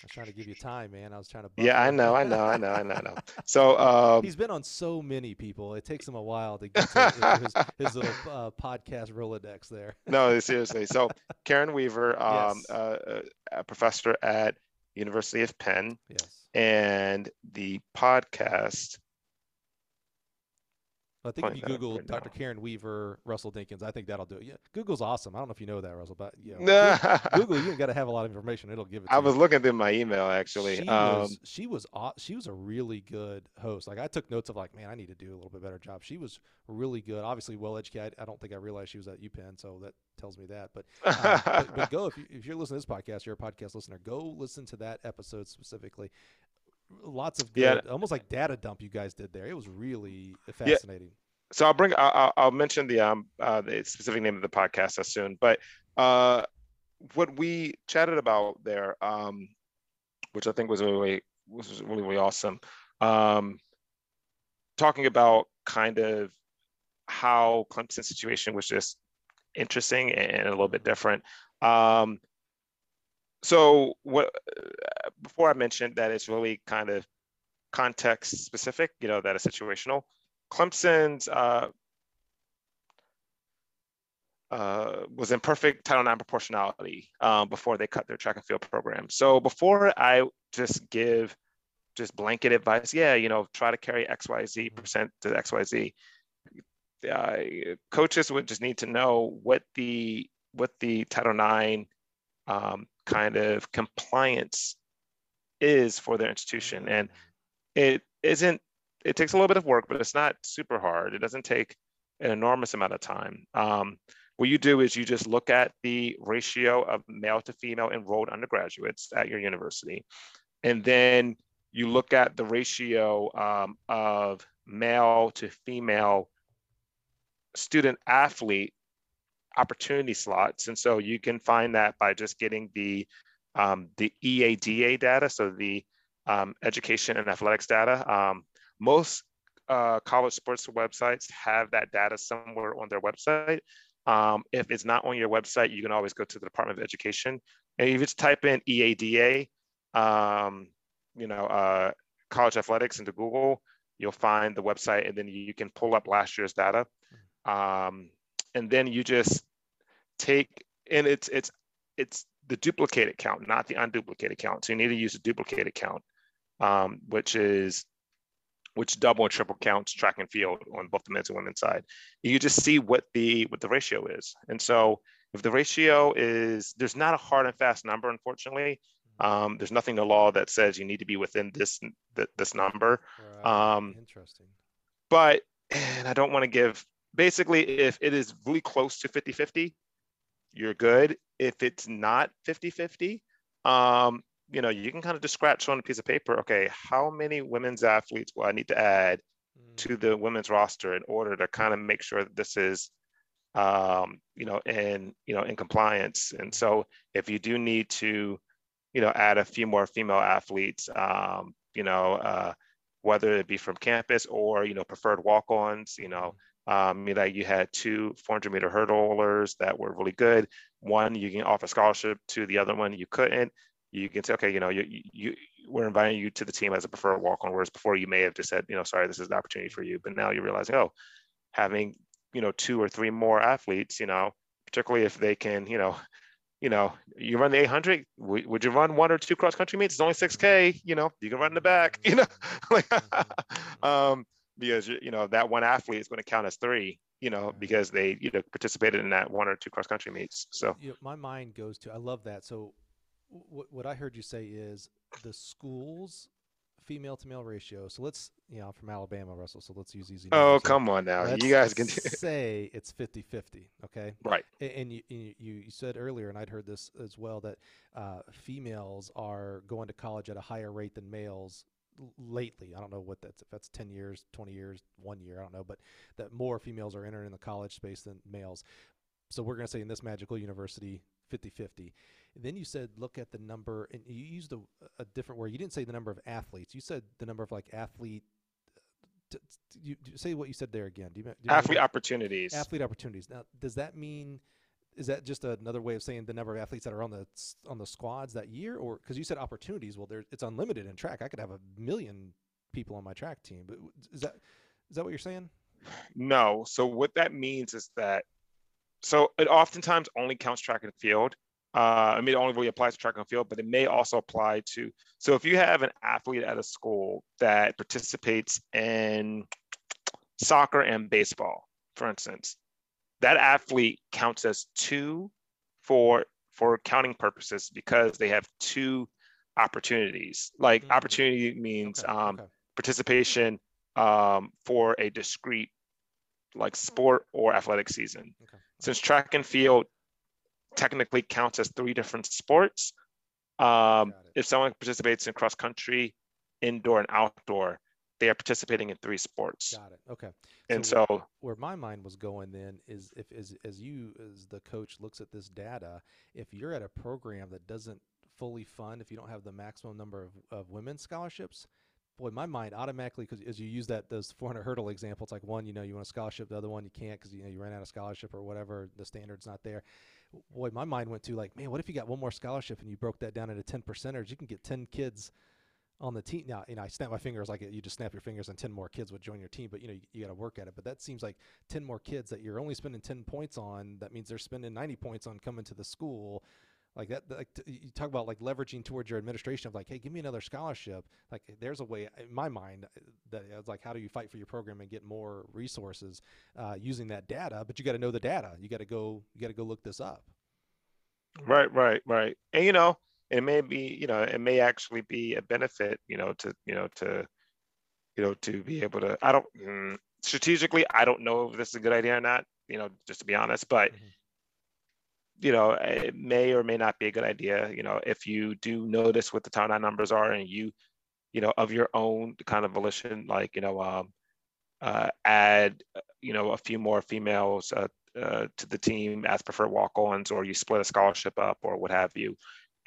I'm trying to give you time, man. I was trying to. Yeah, I know, I know, I know, I know, I know. So um, He's been on so many people. It takes him a while to get to his, his little uh, podcast Rolodex there. no, seriously. So Karen Weaver, um, Yes. uh, a professor at University of Penn, Yes. and the podcast. I think if you Google right Dr. now. Karen Weaver, Russell Dinkins, I think that'll do it. Yeah, Google's awesome. I don't know if you know that, Russell, but yeah, Google, you ain't got to have a lot of information. It'll give it. To you. I you. was looking through my email actually. She Um, was she was she was a really good host. Like I took notes of like, man, I need to do a little bit better job. She was really good. Obviously, well educated. I don't think I realized she was at UPenn, so that tells me that. But uh, but, but go if you if you're listening to this podcast, you're a podcast listener. Go listen to that episode specifically. Lots of Yeah. good, almost like data dump you guys did there. It was really fascinating. Yeah. so I'll bring I'll, I'll- I'll mention the um uh, the specific name of the podcast as soon. But uh, what we chatted about there, um, which I think was really was really really awesome, um, talking about kind of how Clemson's situation was just interesting and a little bit different. Um, so what before I mentioned that it's really kind of context specific, you know, that is situational. Clemson's uh, uh, was in perfect Title IX proportionality um, before they cut their track and field program. So before I just give just blanket advice, yeah, you know, try to carry X, Y, Z percent to X, Y, Z. Uh, coaches would just need to know what the what the Title IX um, kind of compliance is for their institution, and it isn't it takes a little bit of work but it's not super hard. It doesn't take an enormous amount of time. Um, what you do is you just look at the ratio of male to female enrolled undergraduates at your university. And then you look at the ratio um, of male to female student athlete opportunity slots. And so you can find that by just getting the, um, the EADA data, so the um, education and athletics data. Um, most uh, college sports websites have that data somewhere on their website. Um, if it's not on your website, you can always go to the Department of Education. And if you just type in EADA, um, you know, uh, college athletics into Google, you'll find the website and then you can pull up last year's data. Um, and then you just take, and it's, it's, it's the duplicated count, not the unduplicated count. So you need to use a duplicated count, um, which is which double and triple counts track and field on both the men's and women's side. You just see what the what the ratio is. And so if the ratio is there's not a hard and fast number, unfortunately. Um, there's nothing in the law that says you need to be within this this number. Right. Um, Interesting. But and I don't want to give basically if it is really close to 50-50, you're good. If it's not 50-50, um, you know, you can kind of just scratch on a piece of paper, okay, how many women's athletes will I need to add mm. to the women's roster in order to kind of make sure that this is, um, you know, in, you know, in compliance. And so if you do need to, you know, add a few more female athletes, um, you know, uh, whether it be from campus or, you know, preferred walk-ons, you know, mm. Um, you know, you had two 400 meter hurdlers that were really good. One, you can offer scholarship to the other one, you couldn't you can say, okay, you know, you, you we're inviting you to the team as a preferred walk-on, whereas before you may have just said, you know, sorry, this is an opportunity for you. But now you're realizing, oh, having, you know, two or three more athletes, you know, particularly if they can, you know, you know, you run the 800, would you run one or two cross country meets? It's only 6K, you know, you can run in the back, you know, um, because, you know, that one athlete is going to count as three, you know, because they, you know, participated in that one or two cross country meets. So you know, my mind goes to, I love that. So what, what I heard you say is the schools female to male ratio. So let's, you know, I'm from Alabama, Russell. So let's use easy. Oh, come on now. You guys can say it's 50 50. Okay. Right. And you, you, you said earlier, and I'd heard this as well, that uh, females are going to college at a higher rate than males lately. I don't know what that's, if that's 10 years, 20 years, one year, I don't know, but that more females are entering the college space than males. So we're going to say in this magical university, 50 50. Then you said look at the number, and you used a, a different word. You didn't say the number of athletes. You said the number of like athlete. Uh, t- t- you, say what you said there again. Do you, do you athlete opportunities. Athlete opportunities. Now, does that mean? Is that just another way of saying the number of athletes that are on the on the squads that year, or because you said opportunities? Well, there it's unlimited in track. I could have a million people on my track team, but is that is that what you're saying? No. So what that means is that so it oftentimes only counts track and field. Uh, I mean, it only really applies to track and field, but it may also apply to. So if you have an athlete at a school that participates in soccer and baseball, for instance, that athlete counts as two for for counting purposes because they have two opportunities. Like mm-hmm. opportunity means okay. Um, okay. participation um, for a discrete like sport or athletic season. Okay. Since track and field technically counts as three different sports. Um, if someone participates in cross country, indoor, and outdoor, they are participating in three sports. Got it. Okay. And so, so where my mind was going then is if as as you as the coach looks at this data, if you're at a program that doesn't fully fund, if you don't have the maximum number of, of women's scholarships, boy, my mind automatically because as you use that those 400 hurdle example, it's like one, you know, you want a scholarship, the other one you can't because you know you ran out of scholarship or whatever, the standard's not there boy, my mind went to like, man, what if you got one more scholarship and you broke that down into 10 percenters? You can get 10 kids on the team. Now, you know, I snap my fingers like you just snap your fingers and 10 more kids would join your team, but you know, you, you got to work at it. But that seems like 10 more kids that you're only spending 10 points on. That means they're spending 90 points on coming to the school like that like you talk about like leveraging towards your administration of like hey give me another scholarship like there's a way in my mind uh, that it's like how do you fight for your program and get more resources uh, using that data but you got to know the data you got to go you got to go look this up right right right and you know it may be you know it may actually be a benefit you know to you know to you know to be able to i don't mm, strategically i don't know if this is a good idea or not you know just to be honest but mm-hmm you know, it may or may not be a good idea. You know, if you do notice what the IX numbers are and you, you know, of your own kind of volition, like, you know, um, uh, add, you know, a few more females uh, uh, to the team as preferred walk-ons, or you split a scholarship up, or what have you,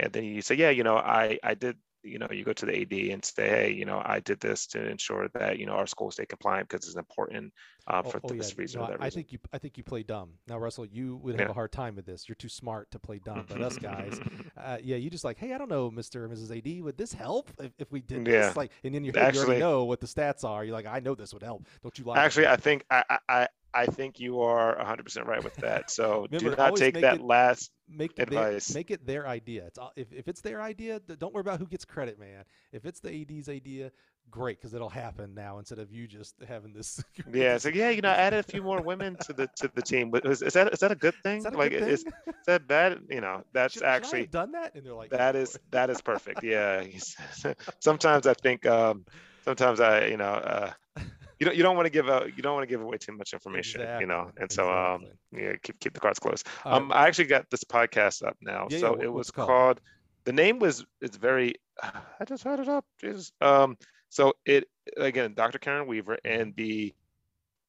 and then you say, yeah, you know, I I did you know, you go to the AD and say, hey, you know, I did this to ensure that you know our schools stay compliant because it's important uh, for oh, oh, this yeah. reason. No, I think you, I think you play dumb. Now, Russell, you would have yeah. a hard time with this. You're too smart to play dumb. But us guys, uh, yeah, you just like, hey, I don't know, Mr. or Mrs. AD, would this help if, if we did yeah. this? Like, and then you, actually, you already know what the stats are. You're like, I know this would help. Don't you lie? Actually, I think I, I, I think you are 100% right with that. So Remember, do not take that it, last make advice. Their, make it their idea. It's if, if it's their idea, don't worry about who gets credit, man. If it's the AD's idea, great because it'll happen now instead of you just having this. yeah, it's like yeah, you know, added a few more women to the to the team. But is, is that is that a good thing? Is like, good is, thing? is that bad? You know, that's should, actually should done that, and they're like, that is that is perfect. Yeah, sometimes I think um, sometimes I you know. Uh, you don't you don't want to give out you don't want to give away too much information exactly. you know and so um yeah keep keep the cards close um i actually got this podcast up now yeah, so yeah, it was called? called? the name was it's very i just had it up jesus um so it again dr karen weaver and the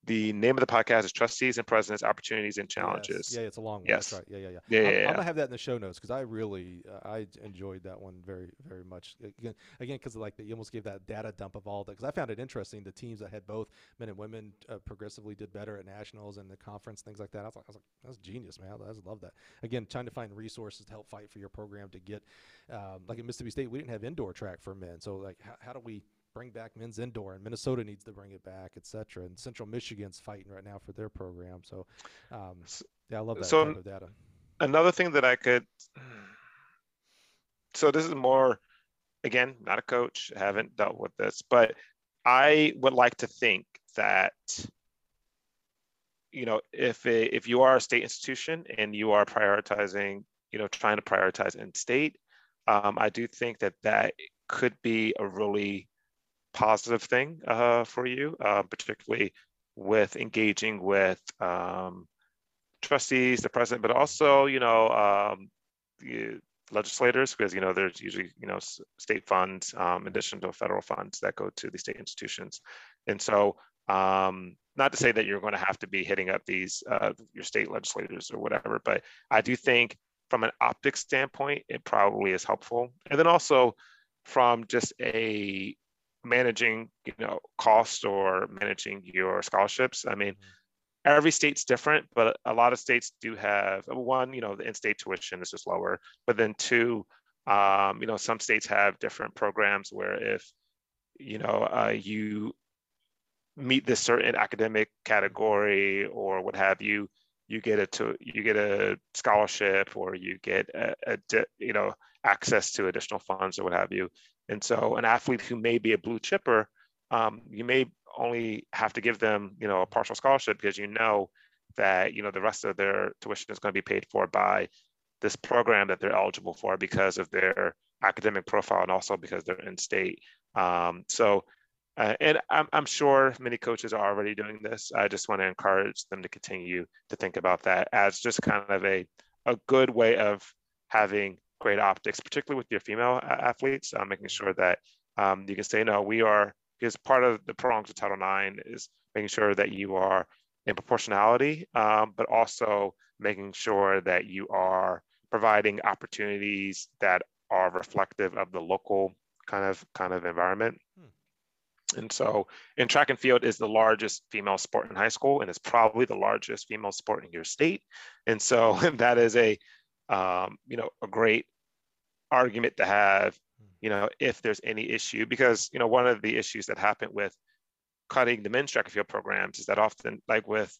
the name of the podcast is Trustees and Presidents: Opportunities and Challenges. Yes. Yeah, it's a long one. Yes. Right. Yeah, yeah, yeah. Yeah, I'm, yeah, I'm, gonna have that in the show notes because I really uh, I enjoyed that one very very much. Again, again, because like you almost gave that data dump of all that because I found it interesting. The teams that had both men and women uh, progressively did better at nationals and the conference things like that. I was like, I was like, that's genius, man. I just love that. Again, trying to find resources to help fight for your program to get um, like at Mississippi State, we didn't have indoor track for men, so like how, how do we bring back men's indoor, and Minnesota needs to bring it back, etc. And Central Michigan's fighting right now for their program. So, um, yeah, I love that so type of data. Another thing that I could, so this is more, again, not a coach, haven't dealt with this, but I would like to think that you know if a, if you are a state institution and you are prioritizing you know trying to prioritize in state um, i do think that that could be a really positive thing uh, for you, uh, particularly with engaging with um, trustees, the president, but also, you know, um, the legislators, because, you know, there's usually, you know, state funds, um, in addition to federal funds that go to the state institutions. And so, um, not to say that you're going to have to be hitting up these, uh, your state legislators or whatever, but I do think from an optics standpoint, it probably is helpful. And then also from just a managing you know cost or managing your scholarships i mean mm-hmm. every state's different but a lot of states do have one you know the in-state tuition is just lower but then two um, you know some states have different programs where if you know uh, you meet this certain academic category or what have you you get a to you get a scholarship or you get a, a you know access to additional funds or what have you and so an athlete who may be a blue chipper, um, you may only have to give them, you know, a partial scholarship because you know that, you know, the rest of their tuition is going to be paid for by this program that they're eligible for because of their academic profile and also because they're in state. Um, so, uh, and I'm, I'm sure many coaches are already doing this. I just want to encourage them to continue to think about that as just kind of a, a good way of having great optics, particularly with your female athletes, uh, making sure that um, you can say, no, we are, because part of the prongs of Title IX is making sure that you are in proportionality, um, but also making sure that you are providing opportunities that are reflective of the local kind of kind of environment. Hmm. And so, in track and field is the largest female sport in high school, and it's probably the largest female sport in your state. And so, that is a um, you know a great argument to have, hmm. you know, if there's any issue, because, you know, one of the issues that happened with cutting the men's track and field programs is that often, like with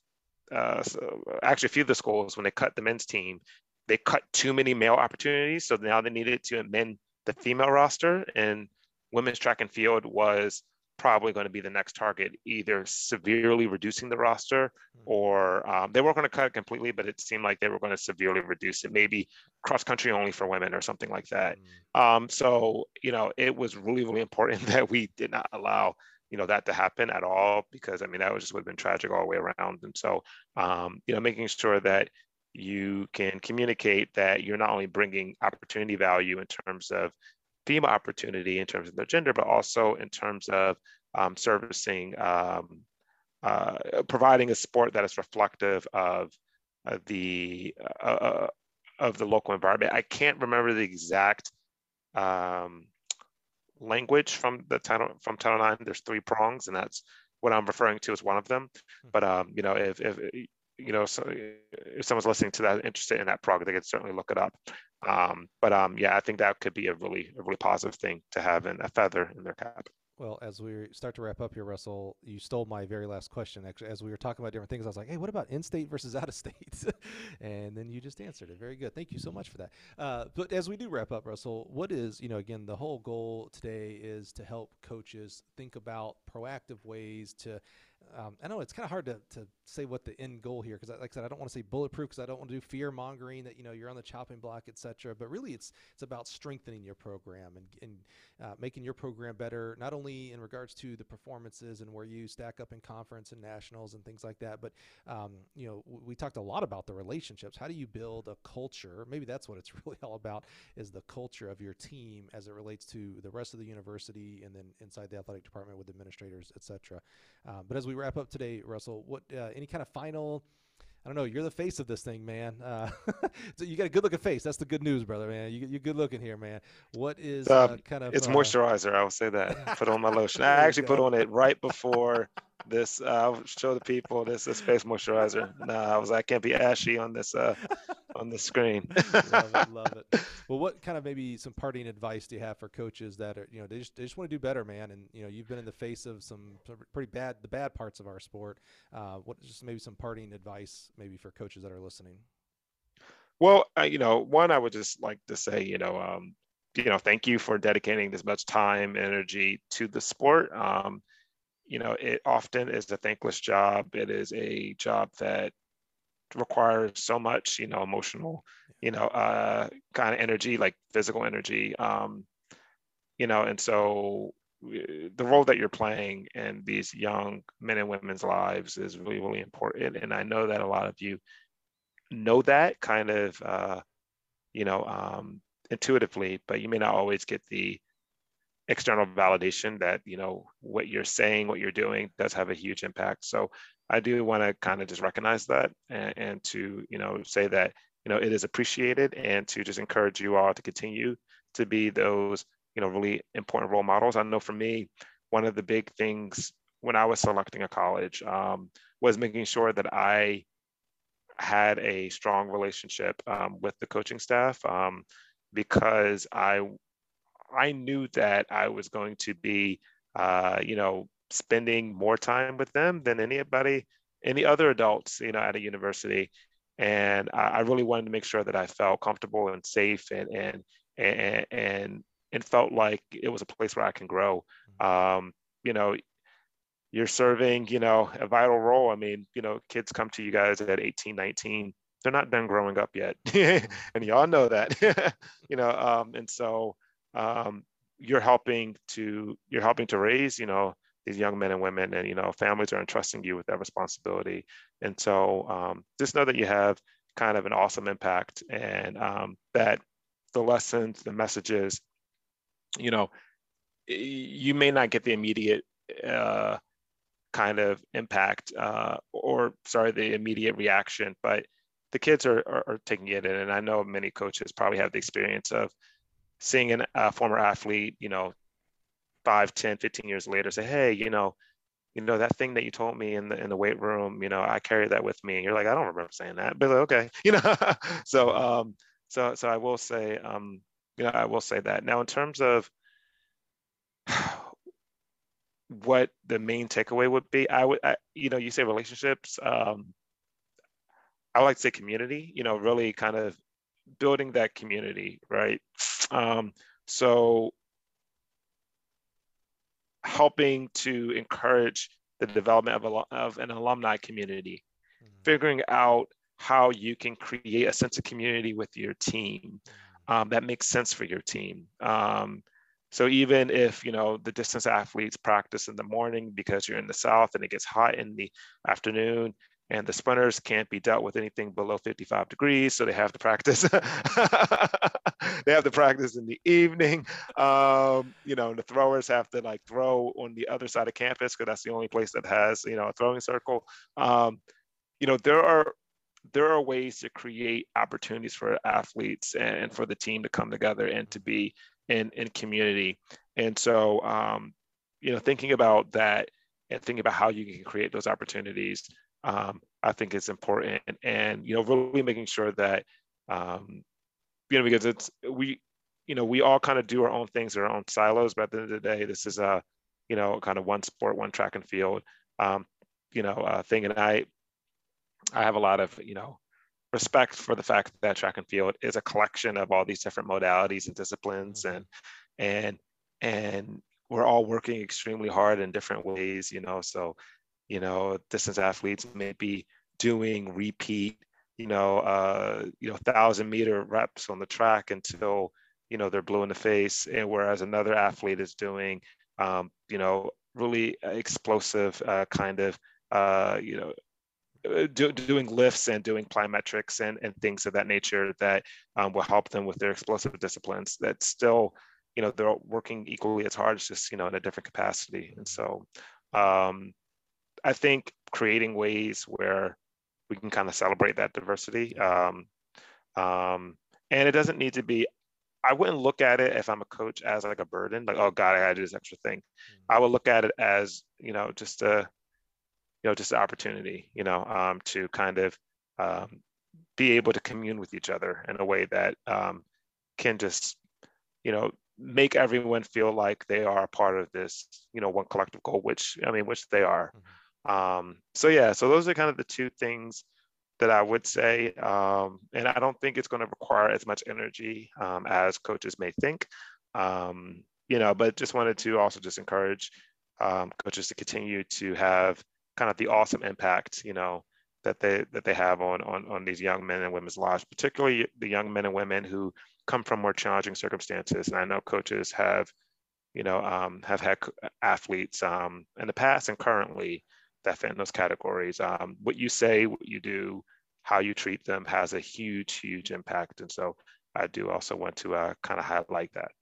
uh, so actually a few of the schools, when they cut the men's team, they cut too many male opportunities. So now they needed to amend the female roster and women's track and field was probably going to be the next target, either severely reducing the roster hmm. or um, they weren't going to cut it completely, but it seemed like they were going to severely reduce it, maybe cross country only for women or something like that. Mm. Um, so, you know, it was really, really important that we did not allow, you know, that to happen at all, because I mean, that was just would have been tragic all the way around. And so, um, you know, making sure that you can communicate that you're not only bringing opportunity value in terms of female opportunity in terms of their gender, but also in terms of um, servicing, um, uh, providing a sport that is reflective of, the uh, uh, of the local environment. I can't remember the exact um, language from the title from Title IX. There's three prongs, and that's what I'm referring to as one of them. Hmm. But um, you know, if, if you know, so if someone's listening to that, interested in that prog, they could certainly look it up. Um, but um, yeah, I think that could be a really, a really positive thing to have in a feather in their cap. Well, as we start to wrap up here, Russell, you stole my very last question. Actually, as we were talking about different things, I was like, "Hey, what about in-state versus out-of-state?" and then you just answered it. Very good. Thank you so much for that. Uh, but as we do wrap up, Russell, what is you know again the whole goal today is to help coaches think about proactive ways to um, I know it's kind of hard to, to say what the end goal here because, like I said, I don't want to say bulletproof because I don't want to do fear mongering that you know you're on the chopping block, etc. But really, it's it's about strengthening your program and, and uh, making your program better, not only in regards to the performances and where you stack up in conference and nationals and things like that, but um, you know we talked a lot about the relationships. How do you build a culture? Maybe that's what it's really all about is the culture of your team as it relates to the rest of the university and then inside the athletic department with administrators, etc. Um, but as we wrap up today, Russell, what uh, any kind of final? I don't know. You're the face of this thing, man. Uh, so you got a good looking face. That's the good news, brother, man. You, are good looking here, man. What is uh, uh, kind of? It's uh, moisturizer. I will say that. Put on my lotion. I actually put on it right before this uh, I'll show the people this is face moisturizer. No, I was I can't be ashy on this uh on the screen. love it, love it. Well, what kind of maybe some parting advice do you have for coaches that are you know they just they just want to do better, man? And you know you've been in the face of some pretty bad the bad parts of our sport. Uh, what just maybe some parting advice maybe for coaches that are listening? Well, uh, you know, one I would just like to say, you know, um, you know, thank you for dedicating this much time, energy to the sport. Um, you know, it often is a thankless job. It is a job that requires so much, you know, emotional, you know, uh, kind of energy, like physical energy. Um, you know, and so uh, the role that you're playing in these young men and women's lives is really, really important. And I know that a lot of you know that kind of, uh, you know, um, intuitively, but you may not always get the external validation that you know what you're saying what you're doing does have a huge impact so i do want to kind of just recognize that and, and, to you know say that you know it is appreciated and to just encourage you all to continue to be those you know really important role models. I know for me one of the big things when i was selecting a college um, was making sure that i had a strong relationship um, with the coaching staff um, because i I knew that I was going to be, uh, you know, spending more time with them than anybody, any other adults, you know, at a university. And I, I really wanted to make sure that I felt comfortable and safe and, and, and, and, and felt like it was a place where I can grow. Mm-hmm. Um, you know, you're serving, you know, a vital role. I mean, you know, kids come to you guys at 18, 19, they're not done growing up yet. and y'all know that, you know, um, and so, um, you're helping to you're helping to raise you know these young men and women and you know families are entrusting you with that responsibility. And so um, just know that you have kind of an awesome impact and um, that the lessons the messages you know you may not get the immediate uh, kind of impact uh, or sorry the immediate reaction but the kids are, are, are taking it in. And i know many coaches probably have the experience of seeing a uh, former athlete, you know, 5, 10, 15 years later say, hey, you know, you know, that thing that you told me in the in the weight room, you know, I carry that with me. And you're like, I don't remember saying that. But like, okay, you know. so um, so so I will say, um, you know, I will say that. Now in terms of what the main takeaway would be, I would I, you know, you say relationships. Um, I like to say community, you know, really kind of building that community, right? Um, so helping to encourage the development of, a, of an alumni community, mm-hmm. figuring out how you can create a sense of community with your team mm-hmm. um, that makes sense for your team. Um, so even if you know the distance athletes practice in the morning because you're in the south and it gets hot in the afternoon, and the sprinters can't be dealt with anything below 55 degrees so they have to practice. They have to practice in the evening. Um, you know the throwers have to like throw on the other side of campus because that's the only place that has you know a throwing circle. Um, you know there are there are ways to create opportunities for athletes and for the team to come together and to be in in community. And so um, you know thinking about that and thinking about how you can create those opportunities um, I think it's important. And, you know, really making sure that, um, you know, because it's, we, you know, we all kind of do our own things our own silos, but at the end of the day, this is a, you know, kind of one sport, one track and field, um, you know, uh, thing. And I, I have a lot of, you know, respect for the fact that track and field is a collection of all these different modalities and disciplines mm-hmm. and, and, and we're all working extremely hard in different ways, you know, so you know, distance athletes may be doing repeat, you know, uh, you know, thousand meter reps on the track until, you know, they're blue in the face. And whereas another athlete is doing, um, you know, really explosive uh, kind of, uh, you know, uh, do, doing lifts and doing plyometrics and, and things of that nature that um, will help them with their explosive disciplines that still, you know, they're working equally as hard, it's just, you know, in a different capacity. And so, um, I think creating ways where we can kind of celebrate that diversity. Um, um, and it doesn't need to be, I wouldn't look at it if I'm a coach as like a burden, like, oh God, I gotta do this extra thing. Mm-hmm. I would look at it as, you know, just a, you know, just an opportunity, you know, um, to kind of um, be able to commune with each other in a way that um, can just, you know, make everyone feel like they are a part of this, you know, one collective goal, which I mean, which they are. Mm-hmm. Um, so yeah, so those are kind of the two things that I would say. Um, and I don't think it's going to require as much energy um, as coaches may think. Um, you know, but just wanted to also just encourage um, coaches to continue to have kind of the awesome impact, you know, that they that they have on on on these young men and women's lives, particularly the young men and women who come from more challenging circumstances. And I know coaches have, you know, um, have had athletes um, in the past and currently that fit in those categories. Um, what you say, what you do, how you treat them has a huge, huge impact. And so I do also want to uh, kind of highlight that.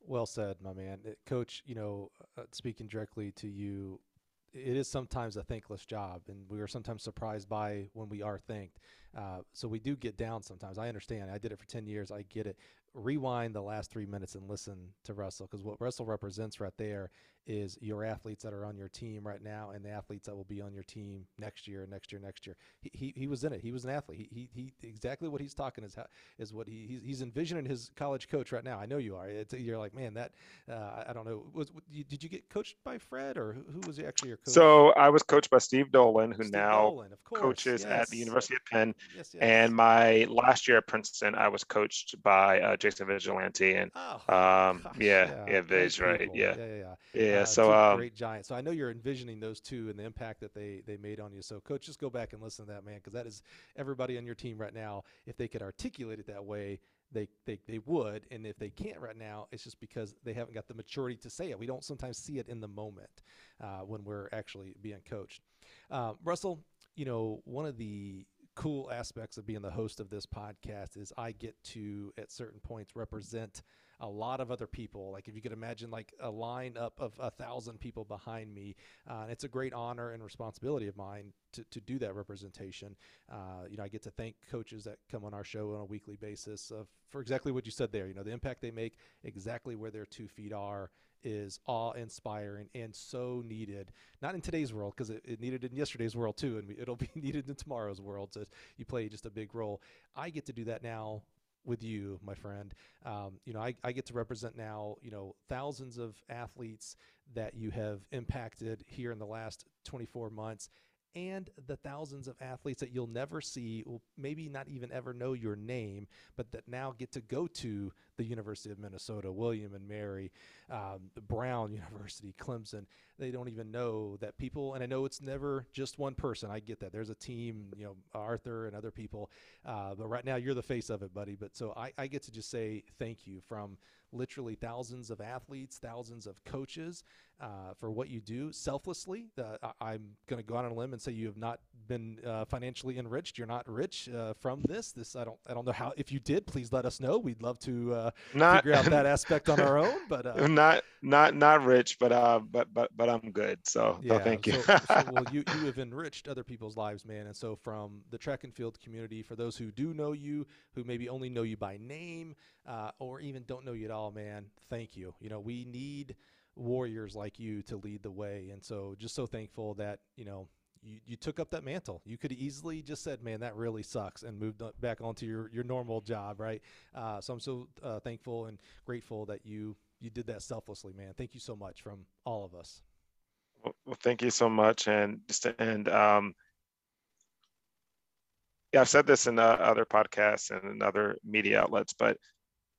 Well said, my man. Coach, you know, uh, speaking directly to you, it is sometimes a thankless job, and we are sometimes surprised by when we are thanked. Uh, so we do get down sometimes. I understand. I did it for 10 years. I get it. Rewind the last three minutes and listen to Russell because what Russell represents right there is your athletes that are on your team right now and the athletes that will be on your team next year, next year, next year. He, he, he was in it. He was an athlete. He, he, he exactly what he's talking is how, is what he, he's, he's envisioning his college coach right now. I know you are. It's, you're like, man, that uh, I don't know. Was did you get coached by Fred or who, was actually your coach? So I was coached by Steve Dolan, who Steve now Dolan, coaches yes. at the University of Penn. Yes, yes. And my last year at Princeton, I was coached by uh, Jason Vigilante and oh, um, gosh, yeah, yeah, yeah Vig, right, yeah, yeah, yeah. yeah yeah. Uh, so um, great giant. So I know you're envisioning those two and the impact that they they made on you. So coach, just go back and listen to that man because that is everybody on your team right now. If they could articulate it that way, they, they they would. And if they can't right now, it's just because they haven't got the maturity to say it. We don't sometimes see it in the moment uh, when we're actually being coached. Um, Russell, you know, one of the cool aspects of being the host of this podcast is I get to at certain points represent a lot of other people. Like if you could imagine like a lineup of a thousand people behind me, uh, it's a great honor and responsibility of mine to, to do that representation. Uh, you know, I get to thank coaches that come on our show on a weekly basis uh, for exactly what you said there. You know, the impact they make, exactly where their two feet are is awe inspiring and so needed. Not in today's world because it, it, needed in yesterday's world too, and it'll be needed in tomorrow's world. So you play just a big role. I get to do that now with you, my friend. Um, you know, I, I get to represent now, you know, thousands of athletes that you have impacted here in the last 24 months and the thousands of athletes that you'll never see, maybe not even ever know your name, but that now get to go to the University of Minnesota, William and Mary, um, Brown University, Clemson. they don't even know that people. And I know it's never just one person. I get that. There's a team, you know, Arthur and other people. Uh, but right now, you're the face of it, buddy. But so I, I get to just say thank you from literally thousands of athletes, thousands of coaches uh, for what you do selflessly. Uh, I, am going to go on a limb and say you have not been uh, financially enriched. You're not rich uh, from this. This I don't I don't know how. If you did, please let us know. We'd love to uh, not, figure out that aspect on our own. But uh, not not not rich, but uh, but but but I'm good. So yeah, thank you. so, so, well, you you have enriched other people's lives, man. And so from the track and field community, for those who do know you, who maybe only know you by name, or even don't know you at all, man, thank you. You know, we need warriors like you to lead the way. And so just so thankful that, you know, you, you took up that mantle. You could easily just said, man, that really sucks and moved back onto your, your normal job. Right. Uh, so I'm so uh, thankful and grateful that you, you did that selflessly, man. Thank you so much from all of us. Well, thank you so much. And just end, um, yeah, I've said this in uh, other podcasts and in other media outlets, but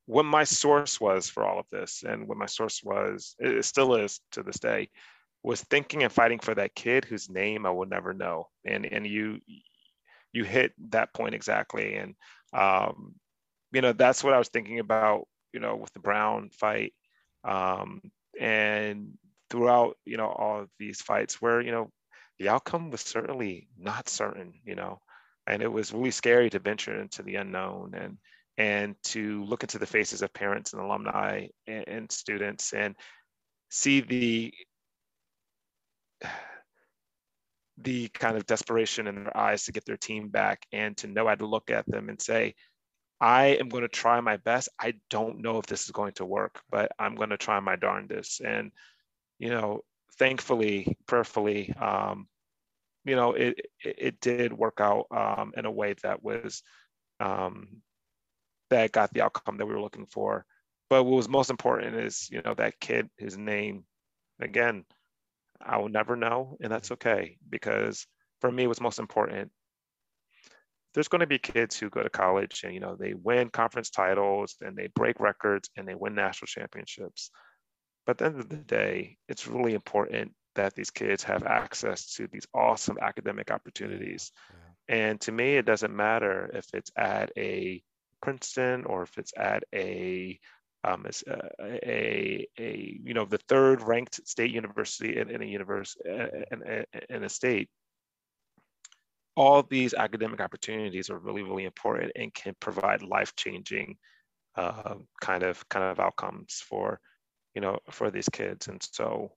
what my source was for all of this and what my source was it still is to this day was thinking and fighting for that kid whose name i will never know and and you you hit that point exactly and um, you know that's what i was thinking about you know with the brown fight um, and throughout you know all of these fights where you know the outcome was certainly not certain you know and it was really scary to venture into the unknown and and to look into the faces of parents and alumni and, and students and see the the kind of desperation in their eyes to get their team back and to know how to look at them and say i am going to try my best i don't know if this is going to work but i'm going to try my darndest and you know thankfully prayerfully um, you know it, it, it did work out um, in a way that was um, that got the outcome that we were looking for. But what was most important is, you know, that kid, his name, again, I will never know, and that's okay because for me, what's most important. There's going to be kids who go to college and you know they win conference titles and they break records and they win national championships. But at the end of the day, it's really important that these kids have access to these awesome academic opportunities. Yeah. And to me, it doesn't matter if it's at a Princeton or if it's at a um, a, uh, a, a, you know the third ranked state university in, in a universe in, in a state all these academic opportunities are really really important and can provide life-changing uh, kind of kind of outcomes for you know for these kids. And so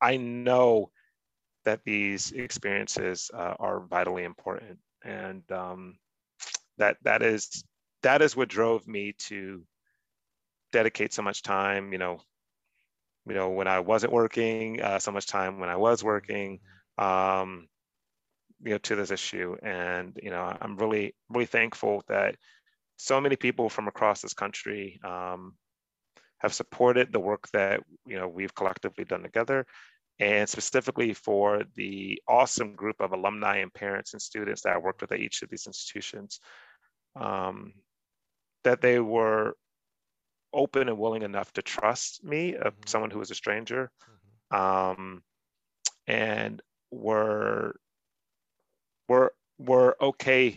i know that these experiences uh, are vitally important. And um, that that is that is what drove me to dedicate so much time you know you know when i wasn't working uh, so much time when i was working. Um, you know to this issue and you know i'm really really thankful that so many people from across this country um, have supported the work that you know we've collectively done together and specifically for the awesome group of alumni and parents and students that I worked with at each of these institutions um, that they were open and willing enough to trust me, uh, mm-hmm. someone who was a stranger, mm-hmm. um, and were were were okay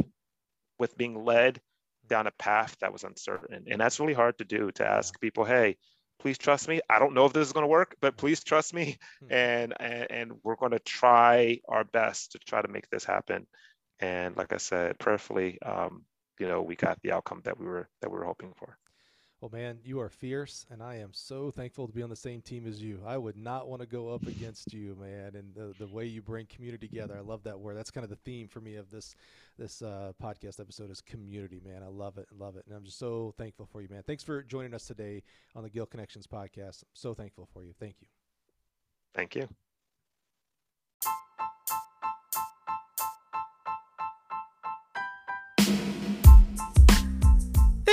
with being led down a path that was uncertain, and that's really hard to do. To ask people, hey, please trust me. I don't know if this is going to work, but please trust me, mm-hmm. and, and and we're going to try our best to try to make this happen. And like I said, prayerfully, um, you know we got the outcome that we were that we were hoping for. Well, man, you are fierce, and I am so thankful to be on the same team as you. I would not want to go up against you, man, and the, the way you bring community together. I love that word. That's kind of the theme for me of this this uh, podcast episode is community, man. I love it, love it, and I'm just so thankful for you, man. Thanks for joining us today on the Gill Connections podcast. I'm so thankful for you. Thank you. Thank you.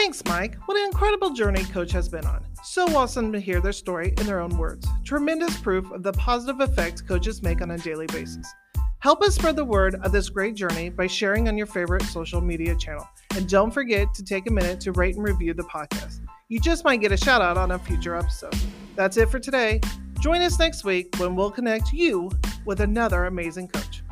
Thanks, Mike. What an incredible journey Coach has been on. So awesome to hear their story in their own words. Tremendous proof of the positive effects coaches make on a daily basis. Help us spread the word of this great journey by sharing on your favorite social media channel. And don't forget to take a minute to rate and review the podcast. You just might get a shout out on a future episode. That's it for today. Join us next week when we'll connect you with another amazing coach.